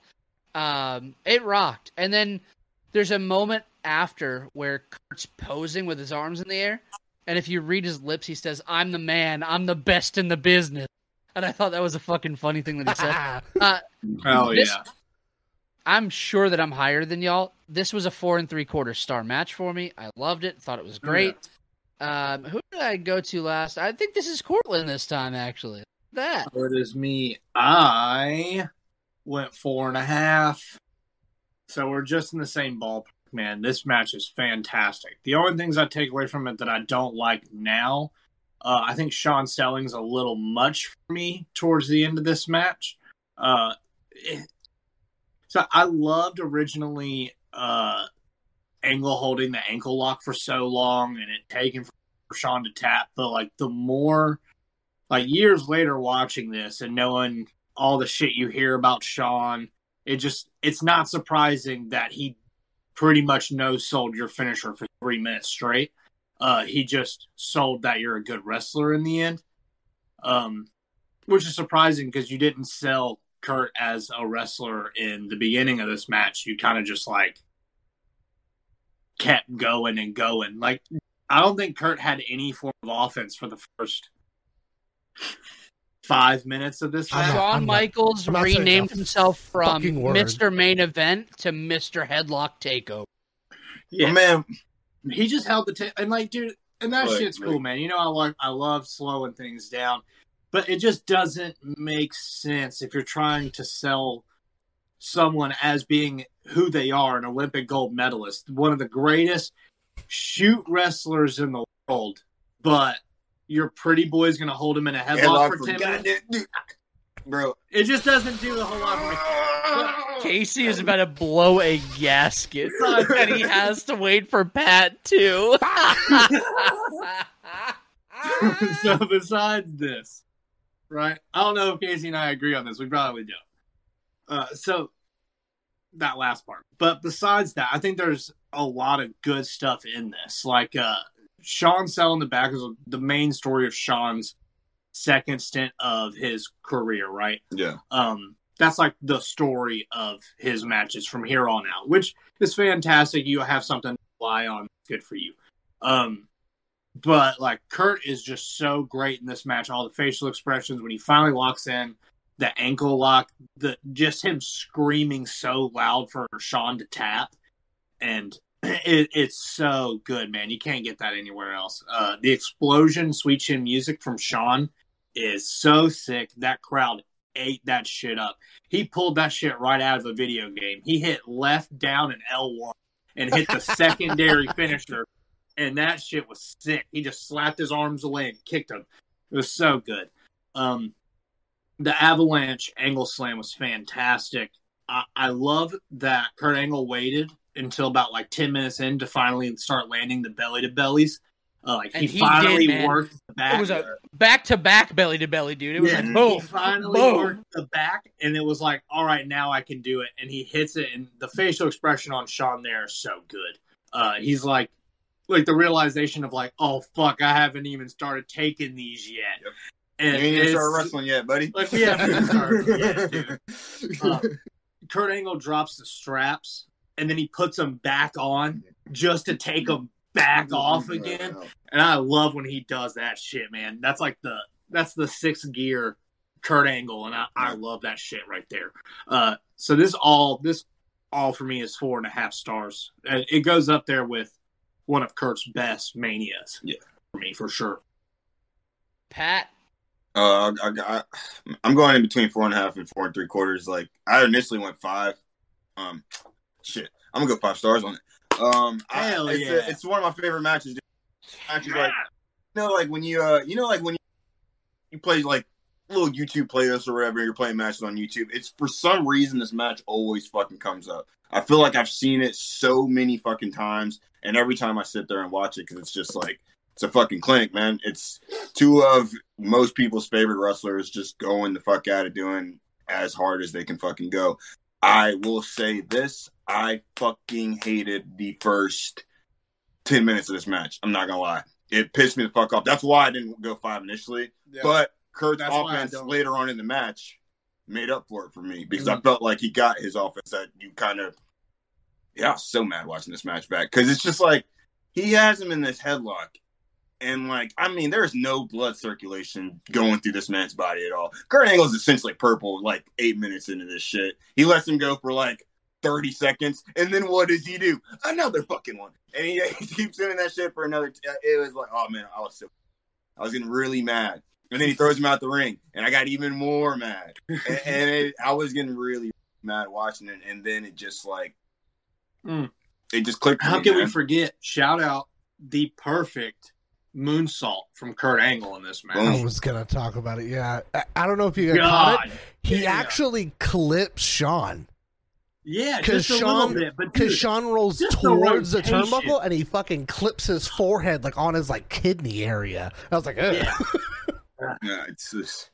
Um, it rocked. And then there's a moment after where Kurt's posing with his arms in the air, and if you read his lips, he says, "I'm the man. I'm the best in the business." And I thought that was a fucking funny thing that he said. *laughs* uh, Hell This- yeah. I'm sure that I'm higher than y'all. This was a four and three quarter star match for me. I loved it. Thought it was great. Um, who did I go to last? I think this is Cortland this time, actually. That So it is me. I went four and a half. So we're just in the same ballpark, man. This match is fantastic. The only things I take away from it that I don't like now, uh, I think Shawn Selling's a little much for me towards the end of this match. Uh, it- so I loved originally uh, Angle holding the ankle lock for so long and it taking for Shawn to tap, but like the more like years later watching this and knowing all the shit you hear about Shawn, it just it's not surprising that he pretty much no sold your finisher for three minutes straight. Uh, he just sold that you're a good wrestler in the end, um, which is surprising because you didn't sell Kurt as a wrestler in the beginning of this match. You kind of just like kept going and going. Like I don't think Kurt had any form of offense for the first five minutes of this I'm match. Shawn Michaels not renamed himself from. Mr. Main Event to Mr. Headlock Takeover. Yeah, Oh, man, he just held the ta- and like, dude, and that Like- shit's cool, like- man. You know, I like I love slowing things down, but it just doesn't make sense if you're trying to sell someone as being who they are, an Olympic gold medalist, one of the greatest shoot wrestlers in the world, but your pretty boy's gonna hold him in a headlock, headlock for for ten minutes. goddamn, bro. It just doesn't do a whole lot for me. Casey is about to blow a gasket, and he has to wait for Pat too. *laughs* so besides this, right? I don't know if Casey and I agree on this. We probably don't. Uh, so that last part, but besides that, I think there's a lot of good stuff in this. Like uh, Shawn selling the back is the main story of Shawn's second stint of his career, right? Yeah, um that's like the story of his matches from here on out which is fantastic you have something to rely on good for you um but like kurt is just so great in this match. All the facial expressions when he finally locks in the ankle lock the just him screaming so loud for shawn to tap. And *clears throat* it, it's so good man. You can't get that anywhere else. Uh the explosion sweet chin music from shawn is so sick. That crowd ate that shit up. He pulled that shit right out of a video game. He hit left down and L1 and hit the *laughs* secondary finisher, and that shit was sick. He just slapped his arms away and kicked him. It was so good. Um, the Avalanche angle slam was fantastic. I, I love that Kurt Angle waited until about like ten minutes in to finally start landing the belly to bellies. Uh, like he, he finally did, worked the back. It was a back to back belly to belly, dude. It was Yeah, like he boom, finally boom. worked the back, and it was like, all right, now I can do it. And he hits it, and the facial expression on Shawn there is so good. Uh, he's like, like the realization of like, oh fuck, I haven't even started taking these yet. Yep. And you ain't even started wrestling yet, buddy. Like, we haven't even started yet, dude. Uh, *laughs* Kurt Angle drops the straps, and then he puts them back on just to take them back off again. And I love when he does that shit, man. That's like the that's the sixth gear Kurt Angle, and I, I love that shit right there. Uh, so this all this all for me is four and a half stars. Uh, It goes up there with one of Kurt's best manias. Yeah. for me for sure. Pat. Uh, I, I, I'm going in between four and a half and four and three quarters. Like I initially went five. Um, shit, I'm gonna go five stars on it. Um, I- Hell it's, yeah. it's one of my favorite matches. dude. Matches like you know, like when you uh, you know, like when you, you play like little YouTube playlists or whatever, you're playing matches on YouTube. It's for some reason this match always fucking comes up. I feel like I've seen it so many fucking times, and every time I sit there and watch it, because it's just like it's a fucking clinic, man. It's two of most people's favorite wrestlers just going the fuck out of doing as hard as they can fucking go. I will say this: I fucking hated the first ten minutes of this match. I'm not gonna lie, it pissed me the fuck off. That's why I didn't go five initially. But Kurt's That's offense later on in the match made up for it for me because Mhm. I felt like he got his offense that you kind of. Yeah, I was so mad watching this match back because it's just like he has him in this headlock, and like I mean, there's no blood circulation going through this man's body at all. Kurt Angle's essentially purple like eight minutes into this shit. He lets him go for like 30 seconds, and then what does he do? Another fucking one, and he, *laughs* he keeps doing that shit for another. T- it was like, oh man, I was so, I was getting really mad, and then he throws him out the ring, and I got even more mad, *laughs* and, and it, I was getting really mad watching it, and then it just like, Mm. it just clicked. How me, can we forget? Shout out the perfect moonsault from Kurt Angle in this match. I was gonna talk about it. Yeah, I, I don't know if you got caught it. He yeah. actually clips Shawn yeah, because Shawn little bit, but because Shawn rolls just the towards the turnbuckle and he fucking clips his forehead like on his like kidney area. I was like, Ugh. Yeah. *laughs* Yeah, it's just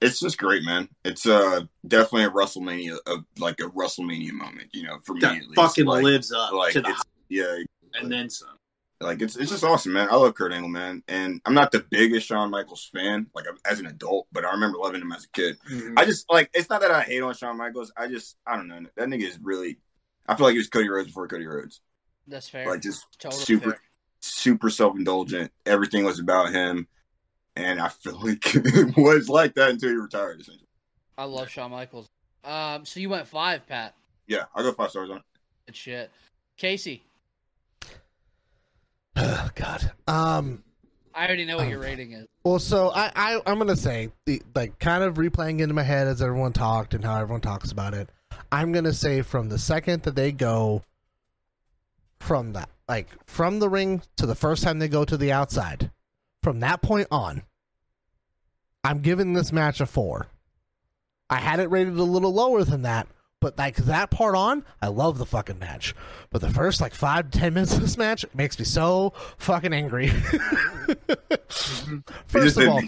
it's just great, man. It's uh definitely a WrestleMania of like a WrestleMania moment, you know, for me that at least. fucking like, lives up like to the yeah, and then some. like it's it's just awesome, man. I love Kurt Angle, man, and I'm not the biggest Shawn Michaels fan, like as an adult, but I remember loving him as a kid. I just like it's not that I hate on Shawn Michaels. I just I don't know that nigga is really. I feel like he was Cody Rhodes before Cody Rhodes. That's fair. Like just Totally super fair. super self indulgent. Everything was about him, and I feel like *laughs* it was like that until he retired. Essentially. I love Shawn Michaels. Um, so you went five, Pat. Yeah, I'll go five stars on it. Good shit. Casey, *sighs* oh god. Um. I already know what Oh. your rating is. Well, so I, I I'm gonna say the like kind of replaying into my head as everyone talked and how everyone talks about it. I'm gonna say from the second that they go from that like from the ring to the first time they go to the outside, from that point on, I'm giving this match a four. I had it rated a little lower than that, but like that part on, I love the fucking match. But the first like five to ten minutes of this match makes me so fucking angry. *laughs* First of all,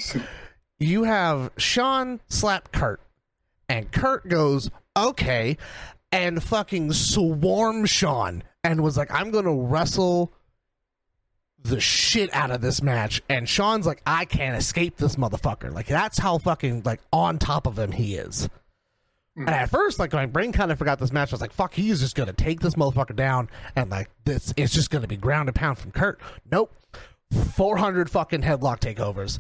you have Shawn slap Kurt, and Kurt goes, okay, and fucking swarm Shawn and was like, I'm gonna wrestle the shit out of this match. And Shawn's like, I can't escape this motherfucker. Like, that's how fucking, like, on top of him he is. And at first, like, my brain kind of forgot this match. I was like, fuck, he's just gonna take this motherfucker down, and, like, this, it's just gonna be ground and pound from Kurt. Nope. 400 fucking headlock takeovers.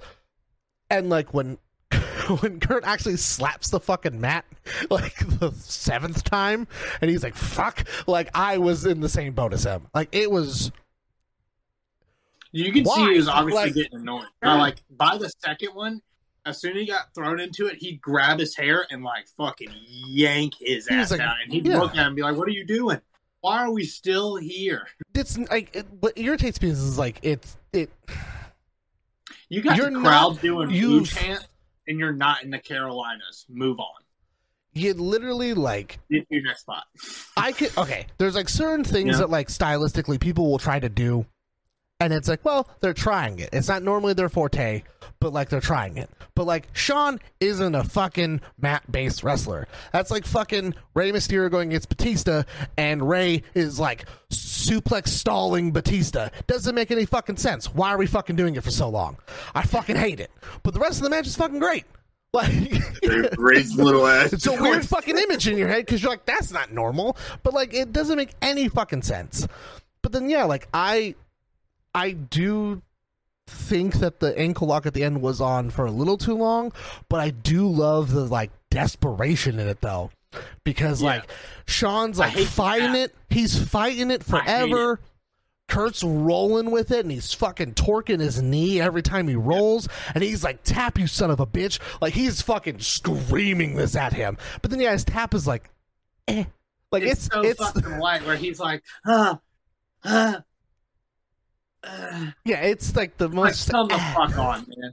And, like, when *laughs* when Kurt actually slaps the fucking mat *laughs* like the seventh time, and he's like, "Fuck!" Like I was in the same boat as him. Like it was. You can see Why? he was obviously Like- getting annoyed. Now, like by the second one, as soon as he got thrown into it, he'd grab his hair and like fucking yank his ass like- down, and he'd yeah. look at him and be like, "What are you doing? Why are we still here?" It's like it, what irritates me is like it's it. You got You're the not- crowd doing boo you've- chant, and you're not in the Carolinas. Move on. You literally like to your next spot. I could okay. There's like certain things Yeah. that like stylistically people will try to do, and it's like, well, they're trying it. It's not normally their forte, but like they're trying it. But like Shawn isn't a fucking mat based wrestler. That's like fucking Rey Mysterio going against Batista, and Rey is like suplex stalling Batista. Doesn't make any fucking sense. Why are we fucking doing it for so long? I fucking hate it. But the rest of the match is fucking great. *laughs* Like Rey's little *laughs* ass. it's a weird fucking image in your head because you're like, that's not normal. But like, it doesn't make any fucking sense. But then, yeah, like I, I do think that the ankle lock at the end was on for a little too long. But I do love the like desperation in it though, because Yeah. like Shawn's like fighting it. He's fighting it forever. Kurt's rolling with it and he's fucking torquing his knee every time he rolls and he's like tap you son of a bitch like he's fucking screaming this at him but then yeah his tap is like eh like It's, it's so it's, fucking light where he's like, ah, ah, ah. yeah it's like the like most come the fuck on, man.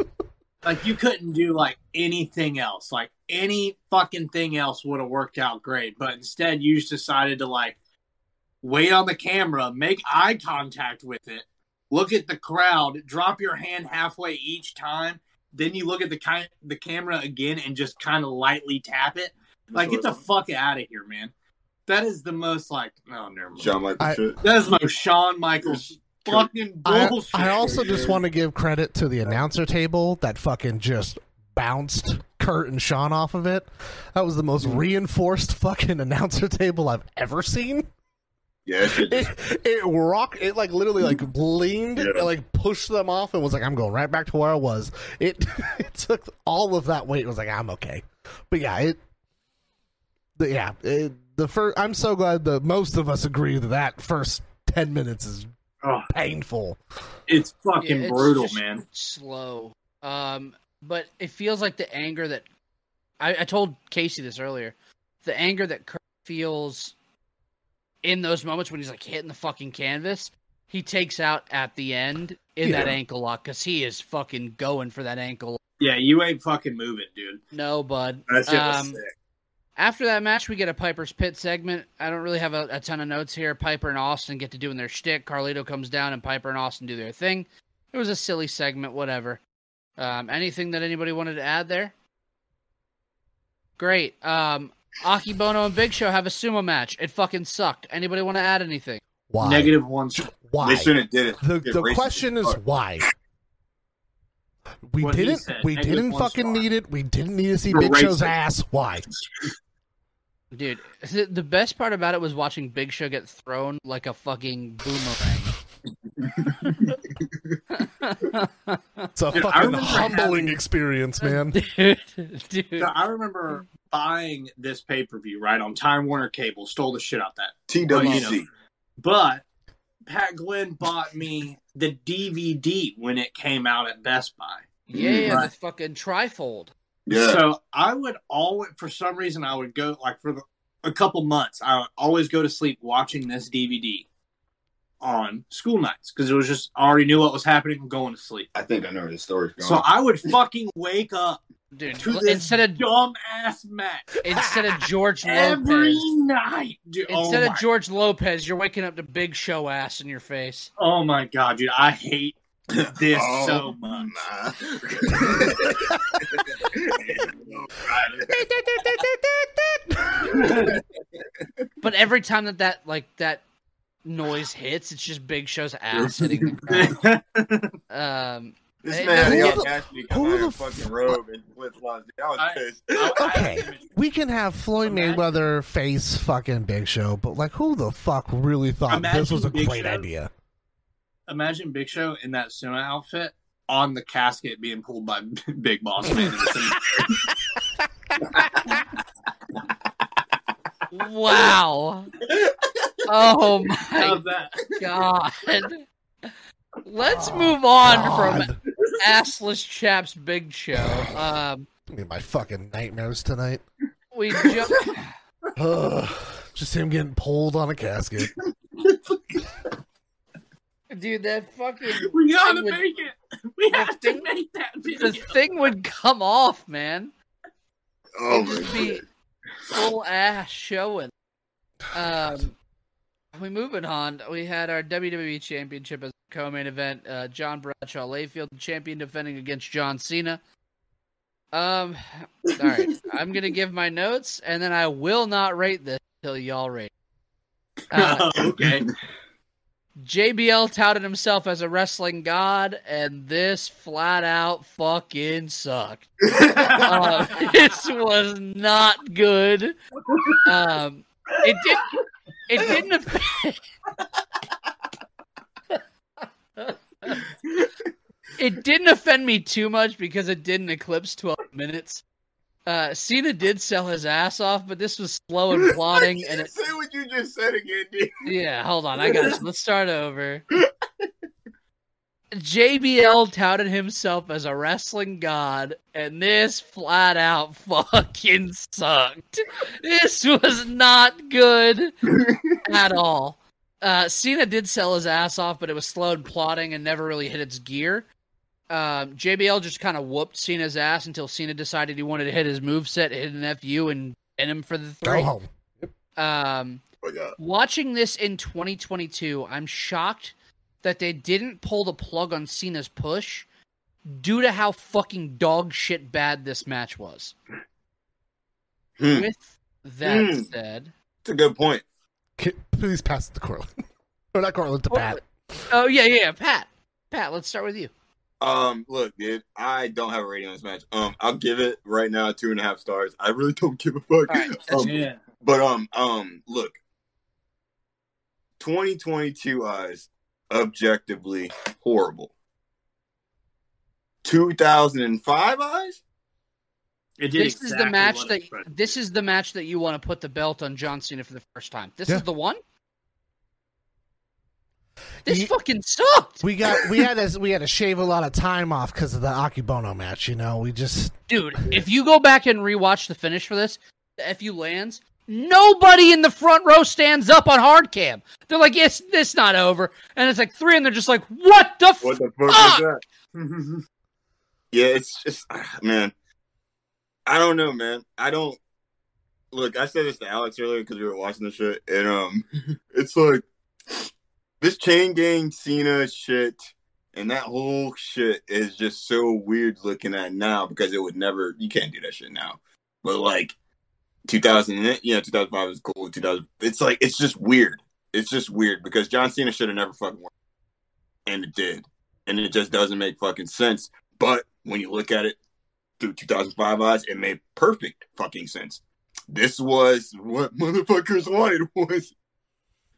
Like you couldn't do like anything else. Like any fucking thing else would have worked out great, but instead you just decided to like wait on the camera, make eye contact with it, look at the crowd, drop your hand halfway each time, then you look at the kind the camera again and just kind of lightly tap it. Like get the fuck out of here, man. That is the most like oh never mind. Shawn Michaels I- shit. That is the most Shawn Michaels fucking I, bullshit. I also just want to give credit to the announcer table that fucking just bounced Kurt and Shawn off of it. That was the most reinforced fucking *laughs* announcer table I've ever seen. Yeah, that it, just, it rocked it like literally like leaned Yeah. and like pushed them off and was like i'm going right back to where i was it *laughs* it took all of that weight and was like i'm okay but yeah it the, yeah it, the first i'm so glad that most of us agree that that first 10 minutes is Oh. painful It's fucking Yeah, it's brutal, man. Slow. Um, but it feels like the anger that I, I told Casey this earlier. The anger that Kurt feels in those moments when he's like hitting the fucking canvas, he takes out at the end in that ankle lock because he is fucking going for that ankle. lock. Yeah, you ain't fucking moving, dude. No, bud. That shit was Um, sick. After that match, we get a Piper's Pit segment. I don't really have a, a ton of notes here. Piper and Austin get to doing their shtick. Carlito comes down, and Piper and Austin do their thing. It was a silly segment, whatever. Um, anything that anybody wanted to add there? Great. Um, Akebono and Big Show have a sumo match. It fucking sucked. Anybody want to add anything? why Negative one. why they shouldn't did it. the, the question is fuck. why we What didn't said, we negative didn't fucking star. need it we didn't need to see You're big show's ass why *laughs* Dude, the *laughs* the best part about it was watching Big Show get thrown like a fucking boomerang. it's a Dude, fucking humbling having- experience man *laughs* dude, dude. So I remember buying this pay per view right on Time Warner Cable. Stole the shit out that. TWC. But Pat Glenn bought me the DVD when it came out at Best Buy. Yeah, yeah, Right. the fucking trifold. Yeah. So I would always, for some reason, I would go like for the, a couple months. I would always go to sleep watching this DVD on school nights because it was just I already knew what was happening. I'm going to sleep. I think I know where the story's going. So I would fucking wake up Dude, to this instead of dumb ass match *laughs* instead of George Lopez. *laughs* every Lopez, night. Dude, oh instead my, of George Lopez, you're waking up to Big Show ass in your face. oh my god, dude, I hate this Oh, so much. Nah. *laughs* *laughs* But every time that that like that noise hits, it's just Big Show's ass hitting the *laughs* crowd. Um, this Hey, man, who y'all the- catch me who come out in the a fucking robe and flip flops. I was I- pissed. Okay, we can have Floyd Imagine- Mayweather face fucking Big Show, but like, who the fuck really thought this was a Big great Show. idea? Imagine Big Show in that sumo outfit on the casket being pulled by *laughs* Big Boss Man. in the cemetery. wow. Oh my god. Let's move on from assless chaps Big Show. Um, I mean, my fucking nightmares tonight. we *laughs* jump. Just him getting pulled on a casket. *laughs* Dude, that fucking We gotta Would- make it. We have to thing- make that the thing would come off, man. Oh It'd my just be god. full ass showing. *sighs* Um, we moving on. We had our WWE Championship as co-main event. Uh, John Bradshaw Layfield, champion, defending against John Cena. Um, *laughs* all right. I'm gonna give my notes, and then I will not rate this until y'all rate. Uh, *laughs* okay. JBL touted himself as a wrestling god, and this flat out fucking sucked. *laughs* Uh, this was not good. Um, it did. It didn't *laughs* affect. *laughs* it didn't offend me too much because it didn't eclipse 12 minutes. Uh, Cena did sell his ass off, but this was slow and *laughs* plotting, and it, say what you just said again, dude. yeah, hold on. I got you. Let's start over. *laughs* JBL touted himself as a wrestling god, and this flat out *laughs* fucking sucked. This was not good at all. Uh, Cena did sell his ass off, but it was slow and plotting and never really hit its gear. Um, JBL just kind of whooped Cena's ass until Cena decided he wanted to hit his moveset, hit an FU, and pin him for the Go three. home. Um, Oh watching this in 2022, I'm shocked that they didn't pull the plug on Cena's push due to how fucking dog shit bad this match was. Hmm. With that Hmm. said, It's a good point. Please pass it to Cortland. *laughs* or not Cortland, to Oh, Pat. oh yeah, yeah, Pat, Pat, let's start with you. Um, look, dude, I don't have a rating on this match. Um, I'll give it right now two and a half stars. I really don't give a fuck. All right, that's Um, Yeah. But um, um, look, 2022 eyes, objectively horrible. 2005 eyes. It did This is the match that this is the match that you want to put the belt on John Cena for the first time. This Yeah. is the one. This Ye- fucking sucked, We got we had to we had to shave a lot of time off because of the Akebono match. You know, we just dude. If you go back and rewatch the finish for this, the FU lands. Nobody in the front row stands up on hard cam. They're like, "It's this not over," and it's like three, and they're just like, "What the What f-? the fuck Fuck! was that? *laughs* Yeah, it's just ah, man. I don't know, man. I don't look. I said this to Alex earlier because we were watching the shit, and um, *laughs* it's like this chain gang Cena shit, and that whole shit is just so weird looking at now because it would never. You can't do that shit now, but like 2000, and- yeah, 2005 was cool. 2000, it's like it's just weird. It's just weird because John Cena should have never fucking won, and it did, and it just doesn't make fucking sense. But when you look at it through 2005 eyes, it made perfect fucking sense. This was what motherfuckers wanted was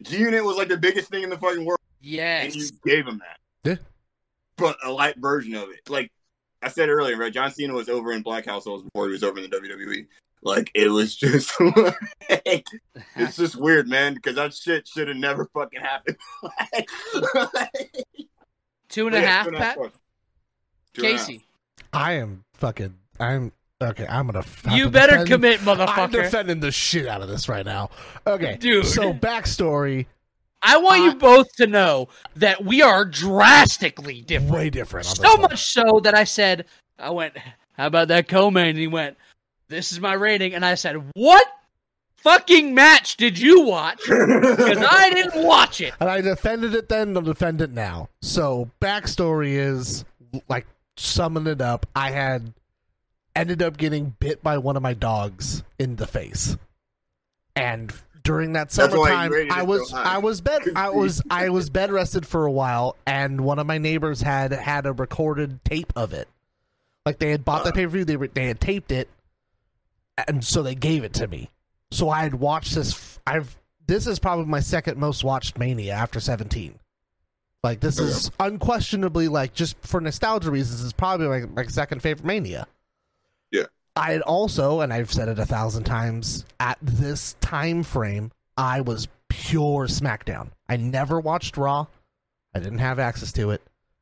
Unit was like the biggest thing in the fucking world, Yes. and you gave him that. Yeah. But a light version of it. Like I said earlier, right? John Cena was over in Black Households before he was over in the WWE. Like it was just *laughs* like, it's just *laughs* weird, man, because that shit should have never fucking happened. *laughs* two and a Yeah, half, two and a half Pat. bucks. Two and a half. Casey, I am fucking I'm okay. I'm gonna. you better defend- commit, *laughs* motherfucker. I'm defending the shit out of this right now. Okay, Dude. So backstory, I want I- you both to know that we are drastically different. way different. So much so that I said, I went, how about that co-main? And he went, this is my rating. And I said, what fucking match did you watch? *laughs* Because I didn't watch it. And I defended it then, I'll defend it now. So backstory is like summing it up. I had ended up getting bit by one of my dogs in the face, and during that summertime, I was. I was bed I was *laughs* I was bed rested for a while, and one of my neighbors had had a recorded tape of it. Like they had bought that pay per view, they were, they had taped it, and so they gave it to me. So I had watched this. f- I've this is probably my second most watched Mania after Seventeen. Like this is unquestionably like just for nostalgia reasons, is probably like my second favorite Mania. Yeah. I had also, and I've said it a thousand times, at this time frame, I was pure SmackDown. I never watched Raw. I didn't have access to it.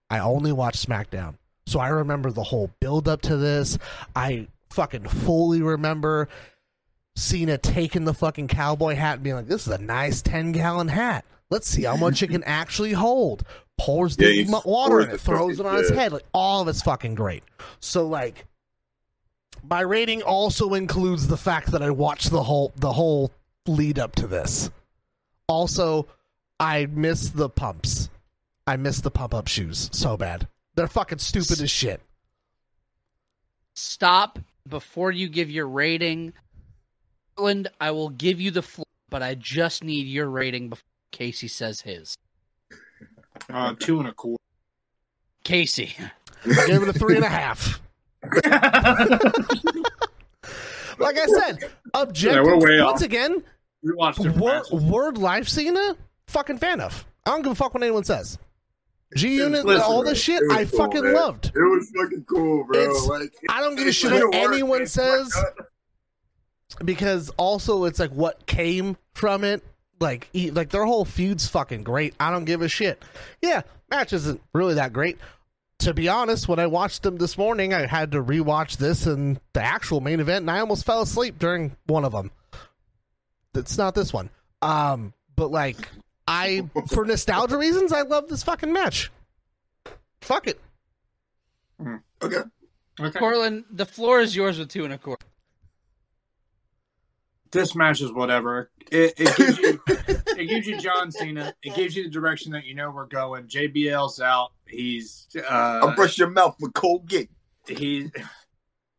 I only watched SmackDown. So I remember the whole build up to this. I fucking fully remember Cena taking the fucking cowboy hat and being like, this is a nice 10 gallon hat. Let's see how much it can actually hold. pours Yeah, the he water in it, throws it on his head. Like all of it's fucking great. So like, my rating also includes the fact that I watched the whole the whole lead up to this. Also, I miss the pumps. I miss the pump up shoes so bad. They're fucking stupid as shit. Stop before you give your rating. Cortland, I will give you the floor, but I just need your rating before Casey says his. Uh, two and a quarter. Casey. *laughs* I gave it a three and a half. *laughs* Like I said, objective. Yeah, once off. again, we watched word, word life Cena, fucking fan of. I don't give a fuck what anyone says. G Unit, all this shit, I cool, fucking man. loved. It was fucking cool, bro. Like I don't give a it shit what anyone says uh, because also it's like what came from it. Like, like their whole feud's fucking great. I don't give a shit. Yeah, match isn't really that great. To be honest, when I watched them this morning, I had to rewatch this and the actual main event, and I almost fell asleep during one of them. It's not this one. Um, but like, I for nostalgia reasons, I love this fucking match. Fuck it. Okay. Okay. Cortland, the floor is yours with two and a quarter. this match is whatever. It, it gives you *laughs* it gives you John Cena. It gives you the direction that you know we're going. JBL's out. He's I'll uh brush your mouth with Colgate. he he's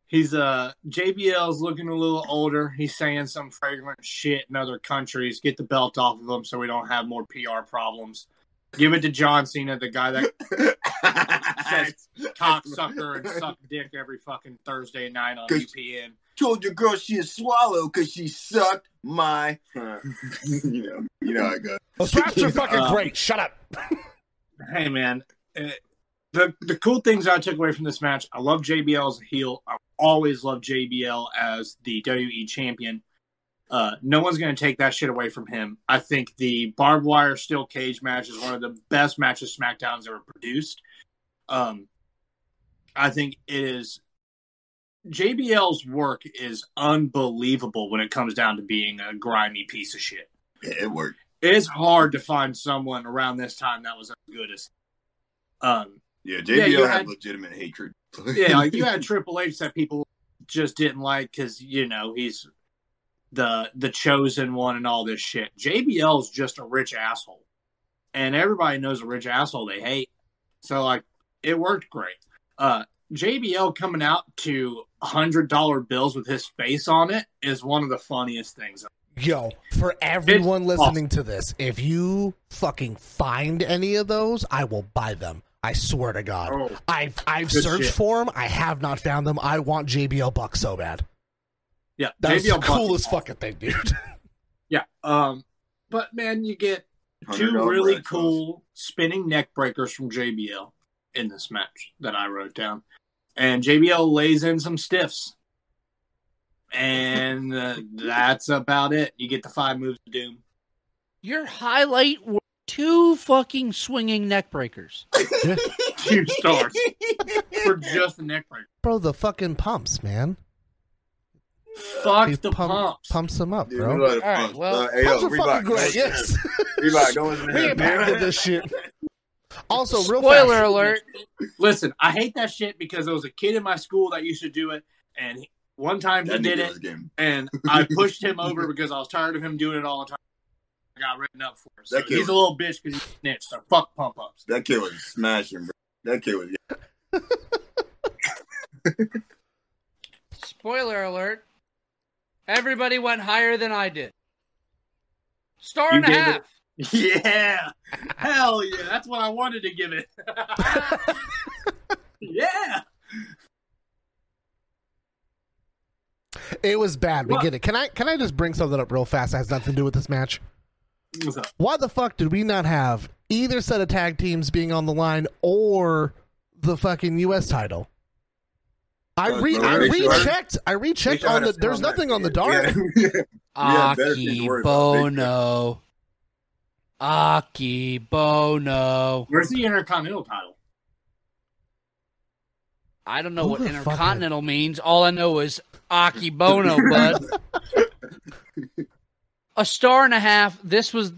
he's uh JBL's looking a little older. He's saying some fragrant shit in other countries. Get the belt off of him so we don't have more PR problems. Give it to John Cena, the guy that says *laughs* cocksucker and suck dick every fucking Thursday night on UPN. Told your girl she'd swallow because she sucked my. *laughs* you know, you know how it goes. Those raps are fucking Um, great. Shut up. *laughs* hey man, the the cool things I took away from this match, I love JBL as a heel. I always love JBL as the WWE champion. Uh, no one's going to take that shit away from him. I think the barbed wire steel cage match is one of the best matches SmackDown's ever produced. Um, I think it is JBL's work is unbelievable when it comes down to being a grimy piece of shit Yeah, it worked. it's hard to find someone around this time that was as good as um Yeah, Yeah, JBL you had, had- legitimate hatred. *laughs* yeah like you had *laughs* triple h that people just didn't like because you know he's the the chosen one and all this shit. Jbl's just a rich asshole. And everybody knows a rich asshole they hate. So like it worked great. Uh jbl coming out to hundred dollar bills with his face on it is one of the funniest things. Yo, for everyone It's listening to this, if you fucking find any of those, I will buy them. I swear to God. Oh, I've I've searched shit. for them. I have not found them. I want JBL Buck so bad. yeah That's JBL the Buck- coolest fucking thing, dude. *laughs* Yeah. Um, but man, you get two really bread cool spinning neck breakers from JBL in this match that I wrote down, and JBL lays in some stiffs, and uh, *laughs* that's about it. You get the five moves of doom. Your highlight were two fucking swinging neck breakers. *laughs* Two stars for just the neck breaker. Bro, the fucking pumps, man. Fuck He the pump- pumps. Pumps them up, Dude, bro. we love the All right, pumps. well, hey, yo, Pumps are Reebok, fucking great. don't- Yes. Reebok, don't listen to we him, ain't back man. with this shit. *laughs* Also, real Spoiler fast. alert. Listen, I hate that shit because there was a kid in my school that used to do it, and he- one time he That did nigga it, was game. and I pushed him over because I was tired of him doing it all the time. I got written up for it. So That kid he's a little bitch because he snitched. So fuck pump ups. That kid was smashing, bro. That kid was. *laughs* Spoiler alert. Everybody went higher than I did. Star You and a gave half. *laughs* Yeah, hell yeah, that's what I wanted to give it. *laughs* yeah, It was bad. We What? get it. Can I can I just bring something up real fast that has nothing to do with this match? What's up? Why the fuck did we not have either set of tag teams being on the line or the fucking US title? I re no, I rechecked. I rechecked on the there's found nothing on the dark. Yeah. *laughs* Yeah, better things to Aki worry about. Big Bono. Akebono. Where's the Intercontinental title? I don't know Who what the fuck intercontinental means. All I know is Akebono, *laughs* bud. *laughs* a star and a half. This was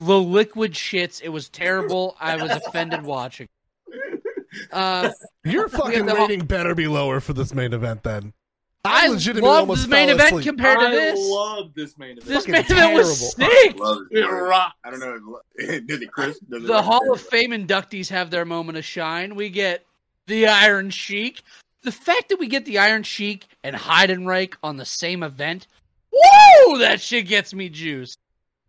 the liquid shits. It was terrible. I was offended watching. Uh, Your fucking the- rating better be lower for this main event then. I legitimately love almost this main fell event asleep. compared to this. I love this main event. This fucking main event was terrible. sick. Love it. It rocks. I don't know. *laughs* Does it, Chris? Does it The Hall of Fame inductees have their moment of shine. We get the Iron Sheik. The fact that we get the Iron Sheik and Heidenreich on the same event, woo! That shit gets me juiced.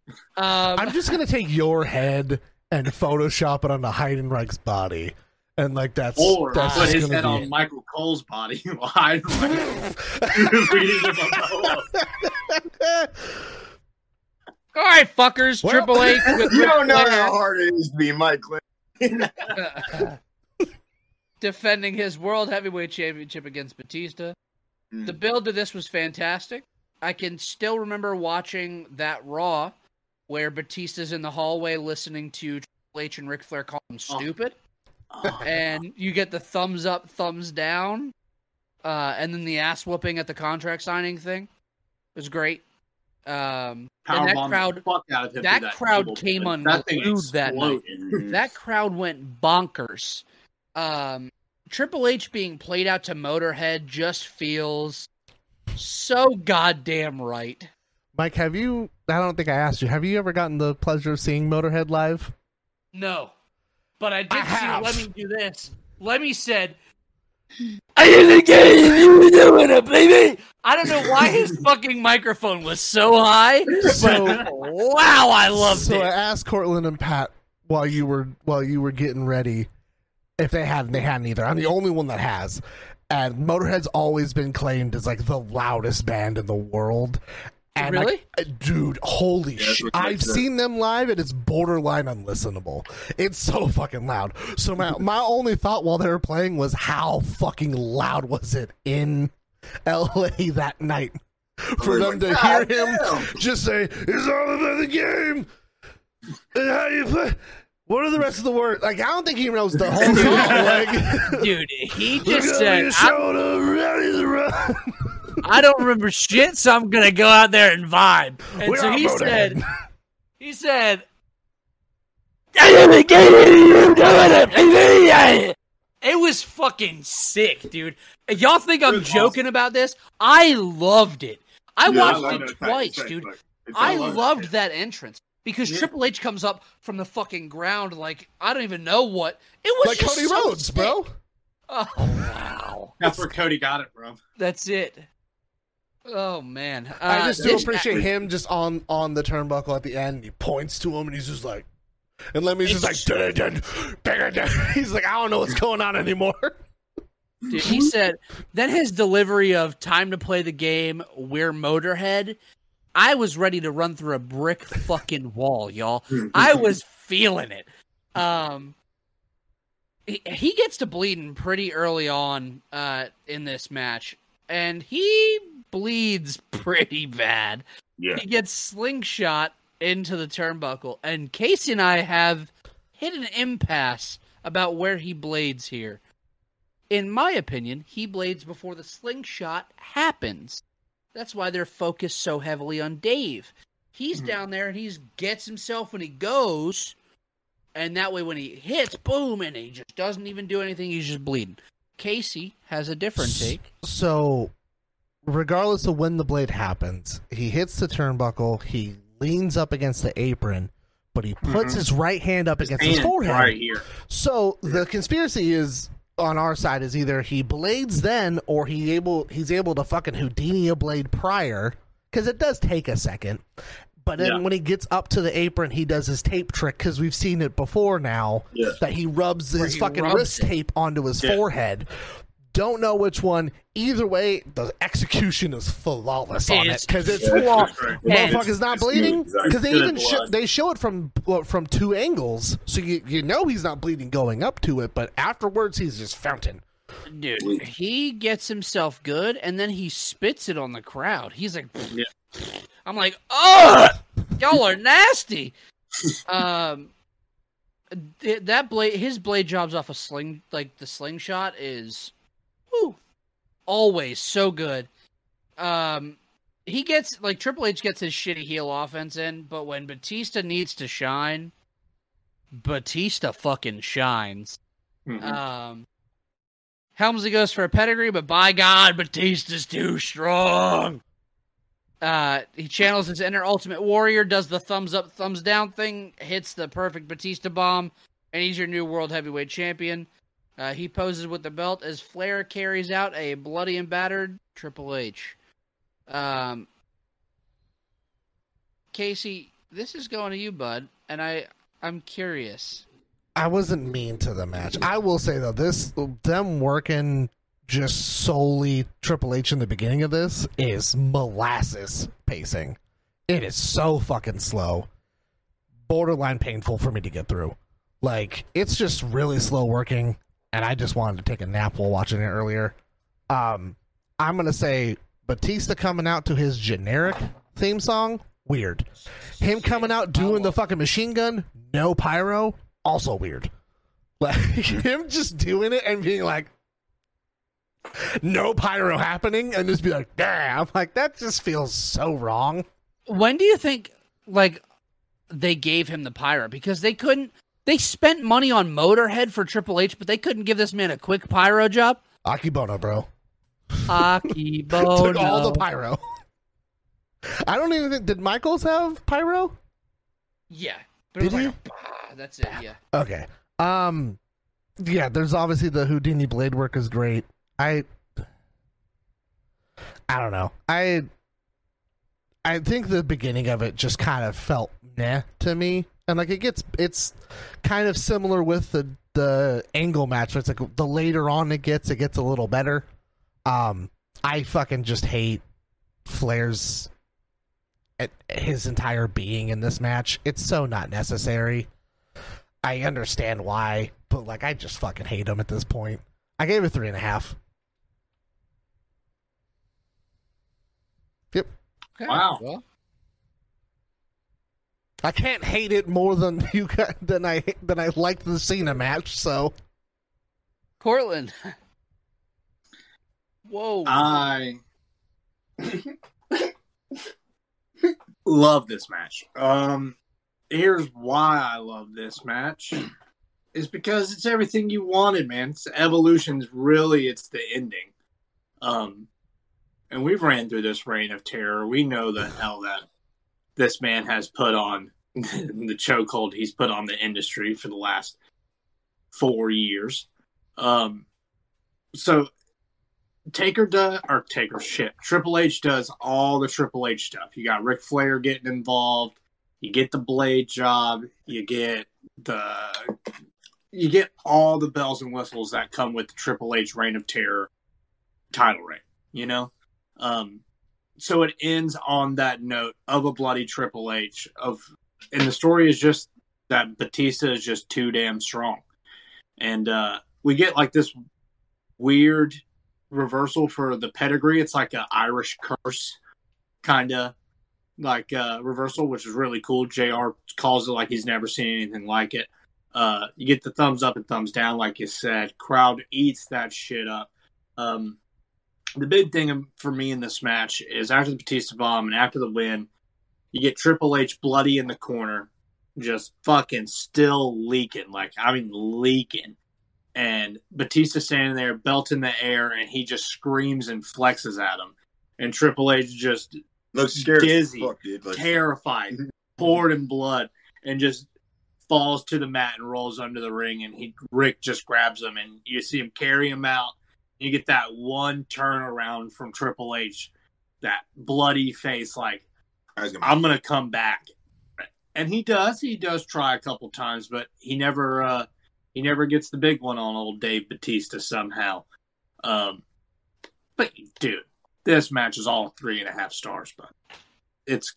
Um, I'm just gonna take your head and Photoshop it onto Heidenreich's body, and like that's Or that's put his head be on Michael Cole's body *laughs* while hiding reading the *laughs* all right, fuckers. Well- Triple H *laughs* with You don't know how hard it is to be Mike Clinton. defending his world heavyweight championship against Batista. Mm. The build to this was fantastic. I can still remember watching that Raw where Batista's in the hallway listening to Triple H and Ric Flair call him Oh. stupid, and you get the thumbs up, thumbs down, uh, and then the ass whooping at the contract signing thing. It was great. Um, and that crowd the fuck out of him that through crowd came That thing unglued that night. *laughs* that crowd went bonkers. Um, Triple H being played out to Motorhead just feels so goddamn right. Mike, have you? I don't think I asked you. Have you ever gotten the pleasure of seeing Motorhead live? No, but I did I see. have. Let me do this. Lemmy said, "I didn't get it. You were doing it, baby." I don't know why his *laughs* fucking microphone was so high, So- but wow, I loved it. so I asked Cortland and Pat while you were while you were getting ready if they hadn't. They hadn't either. I'm the only one that has. And Motorhead's always been claimed as like the loudest band in the world. And Really? uh, dude, holy that's shit! I I've said. seen them live, and it's borderline unlistenable. It's so fucking loud. So my *laughs* my only thought while they were playing was how fucking loud was it in L.A. that night for was them to like, hear "God him damn." just say it's all about the game and how you play. What are the rest of the words? Like I don't think he knows the whole song. Like Dude, he just over said, your "I'm ready to run." I don't remember shit, so I'm gonna go out there and vibe. And We so he said, he said, "I didn't it, you doing it." it was fucking sick, dude. Y'all think I'm It was joking about this? I loved it. I Yeah, watched like it twice, fact, dude. It's I all over. loved that entrance because Yeah. Triple H comes up from the fucking ground like I don't even know what. It was like just Cody so Rhodes, sick. bro. Oh wow, That's where Cody got it from. that's it. Oh man, I Uh, just do appreciate him just on on the turnbuckle at the end. He points to him and he's just like, and Lemmy's just like, *laughs* he's like, I don't know what's going on anymore. Dude, he said then his delivery of time to play the game, we're Motorhead. I was ready to run through a brick fucking wall, y'all. *laughs* I was feeling it. Um he, he gets to bleeding pretty early on uh in this match and he bleeds *laughs* pretty bad. Yeah. He gets slingshot into the turnbuckle and Casey and I have hit an impasse about where he blades here in my opinion, he blades before the slingshot happens. That's why they're focused so heavily on Dave. He's Mhm. down there and he gets himself when he goes, and that way when he hits, boom, and he just doesn't even do anything. He's just bleeding. Casey has a different S- take. So, regardless of when the blade happens, he hits the turnbuckle. He leans up against the apron, but he puts Mhm. his right hand up His against his forehead. right here. So the conspiracy is on our side is either he blades then or he able he's able to fucking Houdini a blade prior because it does take a second. But then Yeah. when he gets up to the apron, he does his tape trick because we've seen it before now Yeah. that he rubs Where his he fucking rubs wrist it. tape onto his Yeah. forehead. Don't know which one. Either way, the execution is flawless on it because it's Yeah, flaw- right. motherfucker's not it's smooth, bleeding because they even show, they show it from well, from two angles, so you you know he's not bleeding going up to it, but afterwards he's just fountain. Dude, Bleed. he gets himself good and then he spits it on the crowd. He's like, Yeah. *laughs* I'm like, oh, y'all are nasty. *laughs* um, that blade, his blade jobs off a sling, like the slingshot is, whew, always so good. Um, he gets like Triple H gets his shitty heel offense in, but when Batista needs to shine, Batista fucking shines. Mhm. Um, Helmsley goes for a pedigree, but by God, Batista's too strong. Uh, he channels his inner Ultimate Warrior, does the thumbs up, thumbs down thing, hits the perfect Batista bomb, and he's your new World Heavyweight Champion. Uh, he poses with the belt as Flair carries out a bloody and battered Triple H. Um, Casey, this is going to you, bud, and I, I'm curious. I wasn't mean to the match. I will say though, this them working just solely Triple H in the beginning of this is molasses pacing. It is so fucking slow. Borderline painful for me to get through. Like it's just really slow working and I just wanted to take a nap while watching it earlier. Um I'm to say Batista coming out to his generic theme song, weird. Him coming out doing the fucking machine gun, no pyro, also weird. *laughs* Like him just doing it and being like, no pyro happening, and just be like, damn. Like, that just feels so wrong. When do you think like they gave him the pyro? Because they couldn't. They spent money on Motorhead for Triple H, but they couldn't give this man a quick pyro job. Akebono, bro. Akebono. *laughs* Took all the pyro. I don't even think. Did Michaels have pyro? yeah. But it was Did like a that's it. Yeah. Okay. Um. Yeah. There's obviously the Houdini blade work is great. I. I don't know. I. I think the beginning of it just kind of felt nah to me, and like it gets it's kind of similar with the the angle match. Where it's like the later on it gets, it gets a little better. Um, I fucking just hate Flair's at his entire being in this match. It's so not necessary. I understand why, but like I just fucking hate him at this point. I gave it three and a half. Yep. Okay. Wow. Well, I can't hate it more than *laughs* you got, than I than I liked the Cena match. So Cortland. Whoa. I love this match. Um, here's why I love this match. Is because it's everything you wanted, man. It's evolution's really it's the ending. Um, and we've ran through this reign of terror. We know the hell that this man has put on *laughs* the chokehold he's put on the industry for the last four years. Um, so Taker does or Taker shit. Triple H does all the Triple H stuff. You got Ric Flair getting involved. You get the blade job. You get the you get all the bells and whistles that come with the Triple H Reign of Terror title reign. You know, um, so it ends on that note of a bloody Triple H. Of and the story is just that Batista is just too damn strong, and uh, we get like this weird reversal for the pedigree. It's like an Irish curse kind of like uh, reversal, which is really cool. Jr. calls it like he's never seen anything like it. Uh, you get the thumbs up and thumbs down, like you said. Crowd eats that shit up. Um, the big thing for me in this match is after the Batista bomb and after the win, you get Triple H bloody in the corner, just fucking still leaking. Like I mean, leaking and Batista standing there, belt in the air, and he just screams and flexes at him. And Triple H just Looks scared Dizzy. fuck, dude. Like, terrified, *laughs* poured in blood, and just falls to the mat and rolls under the ring. And he Ric just grabs him, and you see him carry him out. You get that one turnaround from Triple H, that bloody face, like gonna- I'm gonna come back. And he does. He does try a couple times, but he never uh he never gets the big one on old Dave Batista somehow. Um but dude, this match is all three and a half stars, but it's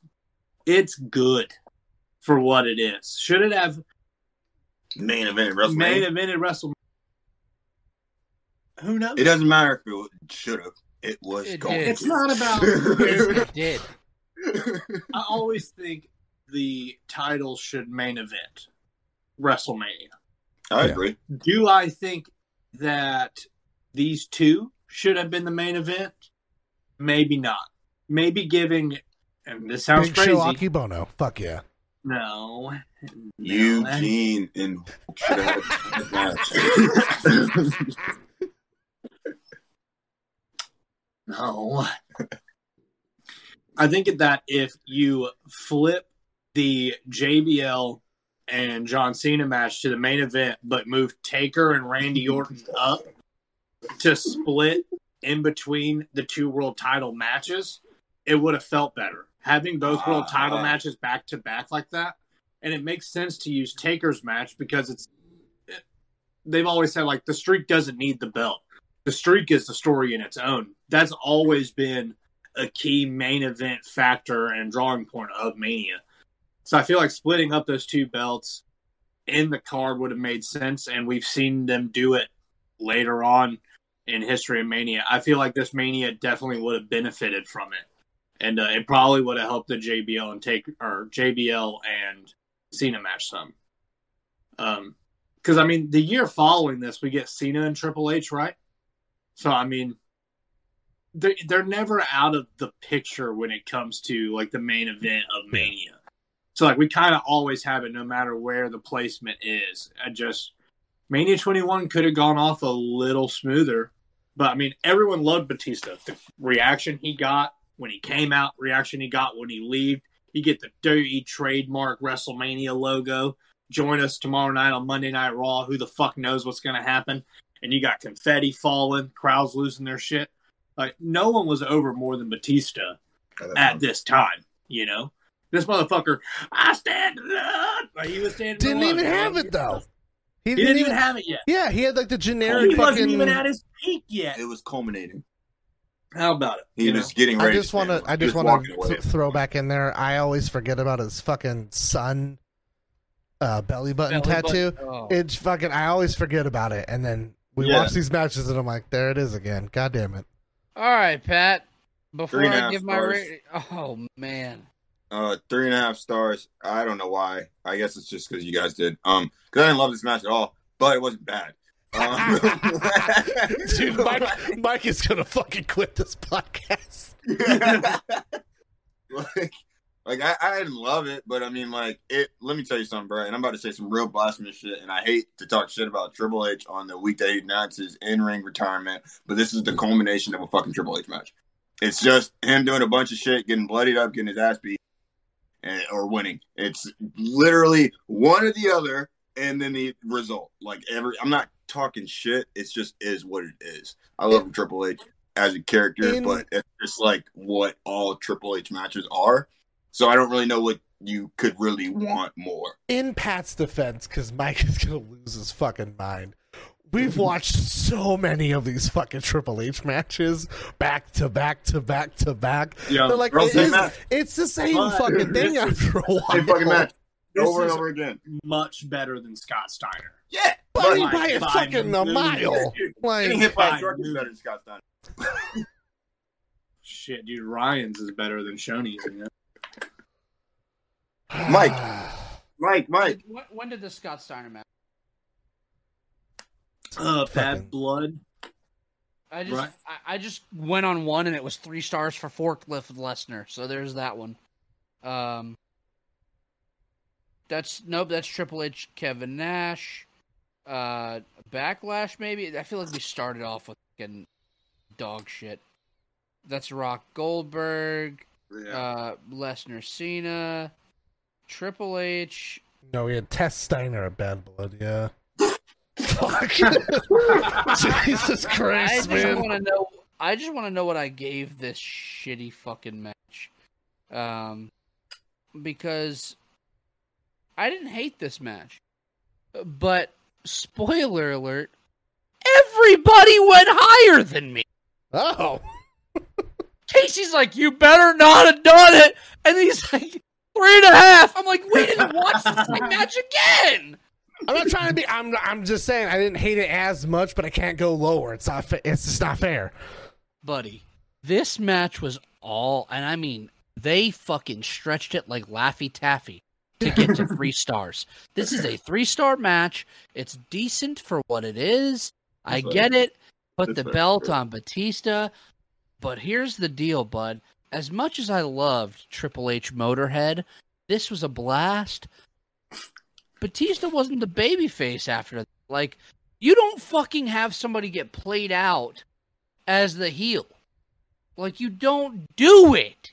it's good for what it is. Should it have main event at WrestleMania. main evented WrestleMania? Who knows? It doesn't matter if it should have. It was It going. did. It's not about *laughs* it did. *laughs* I always think the title should main event WrestleMania. I Yeah. agree. Do I think that these two should have been the main event? Maybe not. maybe giving, and this sounds Big crazy. Show Akebono. Fuck yeah. No, no, Eugene and *laughs* should have had that match. No. I think that if you flip the JBL and John Cena match to the main event, but move Taker and Randy Orton up to split in between the two world title matches, it would have felt better. Having both world title Ah. matches back to back like that, and it makes sense to use Taker's match because it's. They've always said like the streak doesn't need the belt the streak is the story in its own. That's always been a key main event factor and drawing point of Mania. So I feel like splitting up those two belts in the card would have made sense, and we've seen them do it later on in history of Mania. I feel like this Mania definitely would have benefited from it, and uh, it probably would have helped the JBL and take or JBL and Cena match some. Um, because I mean, the year following this, we get Cena and Triple H, right? So I mean, they're they're never out of the picture when it comes to like the main event of Mania. So like we kind of always have it, no matter where the placement is. I just Mania 21 could have gone off a little smoother, but I mean, everyone loved Batista. The reaction he got when he came out, reaction he got when he left. You get the WWE trademark WrestleMania logo. Join us tomorrow night on Monday Night Raw. Who the fuck knows what's going to happen? And you got confetti falling, crowds losing their shit. Like no one was over more than Batista at this time. You know, this motherfucker, I stand alone. Like he was standing. Didn't alone, even man. have it though. He didn't even have it yet. Yeah, he had like the generic he wasn't even at his peak yet. It was culminating. How about it? He You was know? getting I ready. just want to. I just want to th- throw back in there. I always forget about his fucking son uh, belly button Belly tattoo. button- oh. It's fucking. I always forget about it, and then we Yeah. watch these matches, and I'm like, there it is again. God damn it. All right, Pat. Before Three and a I half give my rating, oh man, Uh, three and a half stars. I don't know why. I guess it's just because you guys did. Um, because I didn't love this match at all, but it wasn't bad. Um, *laughs* *laughs* Dude, Mike, Mike is gonna fucking quit this podcast. *laughs* like, like I, I didn't love it, but I mean, like it. Let me tell you something, bro. And I'm about to say some real blasphemous shit. And I hate to talk shit about Triple H on the week that he announced his in-ring retirement, but this is the culmination of a fucking Triple H match. It's just him doing a bunch of shit, getting bloodied up, getting his ass beat, and, or winning. It's literally one or the other, and then the result. Like every, I'm not talking shit. It's just is what it is. I love Triple H as a character, In- but it's just like what all Triple H matches are. So I don't really know what you could really want more. In Pat's defense, because Mike is gonna lose his fucking mind. We've *laughs* watched so many of these fucking Triple H matches back to back to back to back. Yeah, They're like, bro, it same is- match. it's the same But- fucking thing after a while. Same fucking match This over and over again. much better than Scott Steiner. Yeah, Buddy, Like, by a by fucking a moves. mile. getting Like, hit by a truck is better than Scott Steiner. *laughs* Shit, dude, Ryan's is better than Shoney's. You know? Mike. Mike, Mike. when, when did the Scott Steiner match? Uh, Fucking- bad blood. I just Right. I, I just went on one and it was three stars for forklift with Lesnar. So there's that one. Um, that's nope. That's Triple H, Kevin Nash, uh, Backlash. Maybe I feel like we started off with fucking dog shit. That's Rock Goldberg, uh, Lesnar, Cena, Triple H. no, we had Tess Steiner at Bad Blood, yeah. *laughs* Fuck. *laughs* Jesus Christ, I Christ, just man. want to know. I just want to know what I gave this shitty fucking match, um, because I didn't hate this match, but spoiler alert, everybody went higher than me. Oh. Casey's like, "You better not have done it," and he's like, three and a half. I'm like, we didn't watch this *laughs* match again. I'm not trying to be. I'm. I'm just saying I didn't hate it as much, but I can't go lower. It's not. Fa- it's just not fair. buddy. This match was all, and I mean, they fucking stretched it like Laffy Taffy to get to three *laughs* stars. This is a three star match. It's decent for what it is. I get it. Put the belt on Batista. But here's the deal, bud. As much as I loved Triple H Motorhead, this was a blast. Batista wasn't the babyface after that. Like, you don't fucking have somebody get played out as the heel. Like, you don't do it.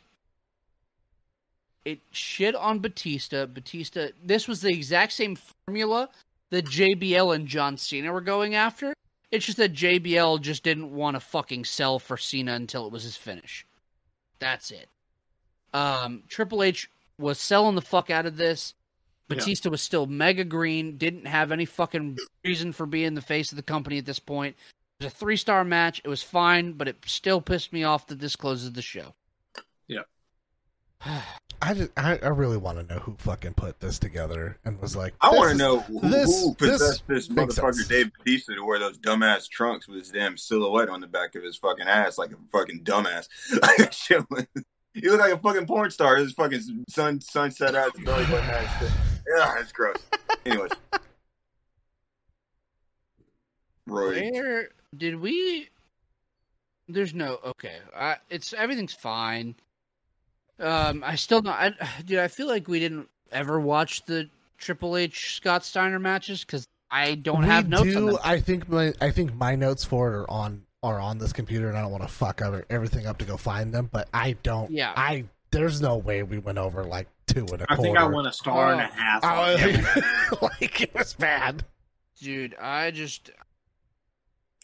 It shit on Batista. Batista, this was the exact same formula that JBL and John Cena were going after. It's just that JBL just didn't want to fucking sell for Cena until it was his finish. That's it. Um, Triple H was selling the fuck out of this. Yeah. Batista was still mega green, didn't have any fucking reason for being the face of the company at this point. It was a three star match. It was fine, but it still pissed me off that this closes the show. Yeah. *sighs* *sighs* *sighs* I just, I, I really want to know who fucking put this together and was like. I want to know who, this- who possessed this, makes motherfucker sense. Dave Batista to wear those dumbass trunks with his damn silhouette on the back of his fucking ass like a fucking dumbass. *laughs* Like that shit was- he looked like a fucking porn star. His fucking sun sunset ass belly button ass. Yeah, it's gross. Anyways, Roy, Where did we? There's no okay. I, it's everything's fine. Um, I still don't. I, dude, I feel like we didn't ever watch the Triple H Scott Steiner matches because I don't we have notes do, on them. I think my I think my notes for it are on are on this computer, and I don't want to fuck other, everything up to go find them. But I don't. Yeah. I there's no way we went over like two and a I quarter. I think I went a star and a Oh. half. Oh, on *laughs* like it was bad. Dude, I just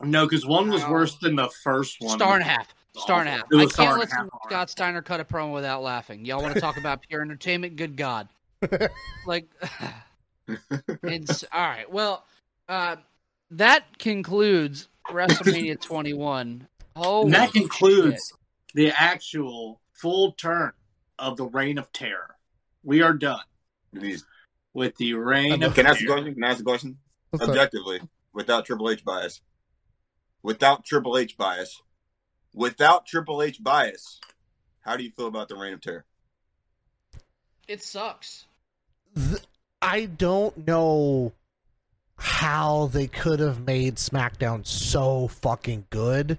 no, because one was Ow. worse than the first one. star and a half. Star and a half. I can't listen to hard. Scott Steiner cut a promo without laughing. Y'all want to talk about pure entertainment? Good God! *laughs* Like, *sighs* it's all right. Well, uh, that concludes WrestleMania *laughs* 21. Oh, that concludes the actual full turn of the Reign of Terror. We are done Please. with the Reign of Can I ask a Terror. question? Can I ask a question? What's up? Objectively, without Triple H bias, without Triple H bias, without Triple H bias, how do you feel about the Reign of Terror? It sucks. Th- I don't know how they could have made SmackDown so fucking good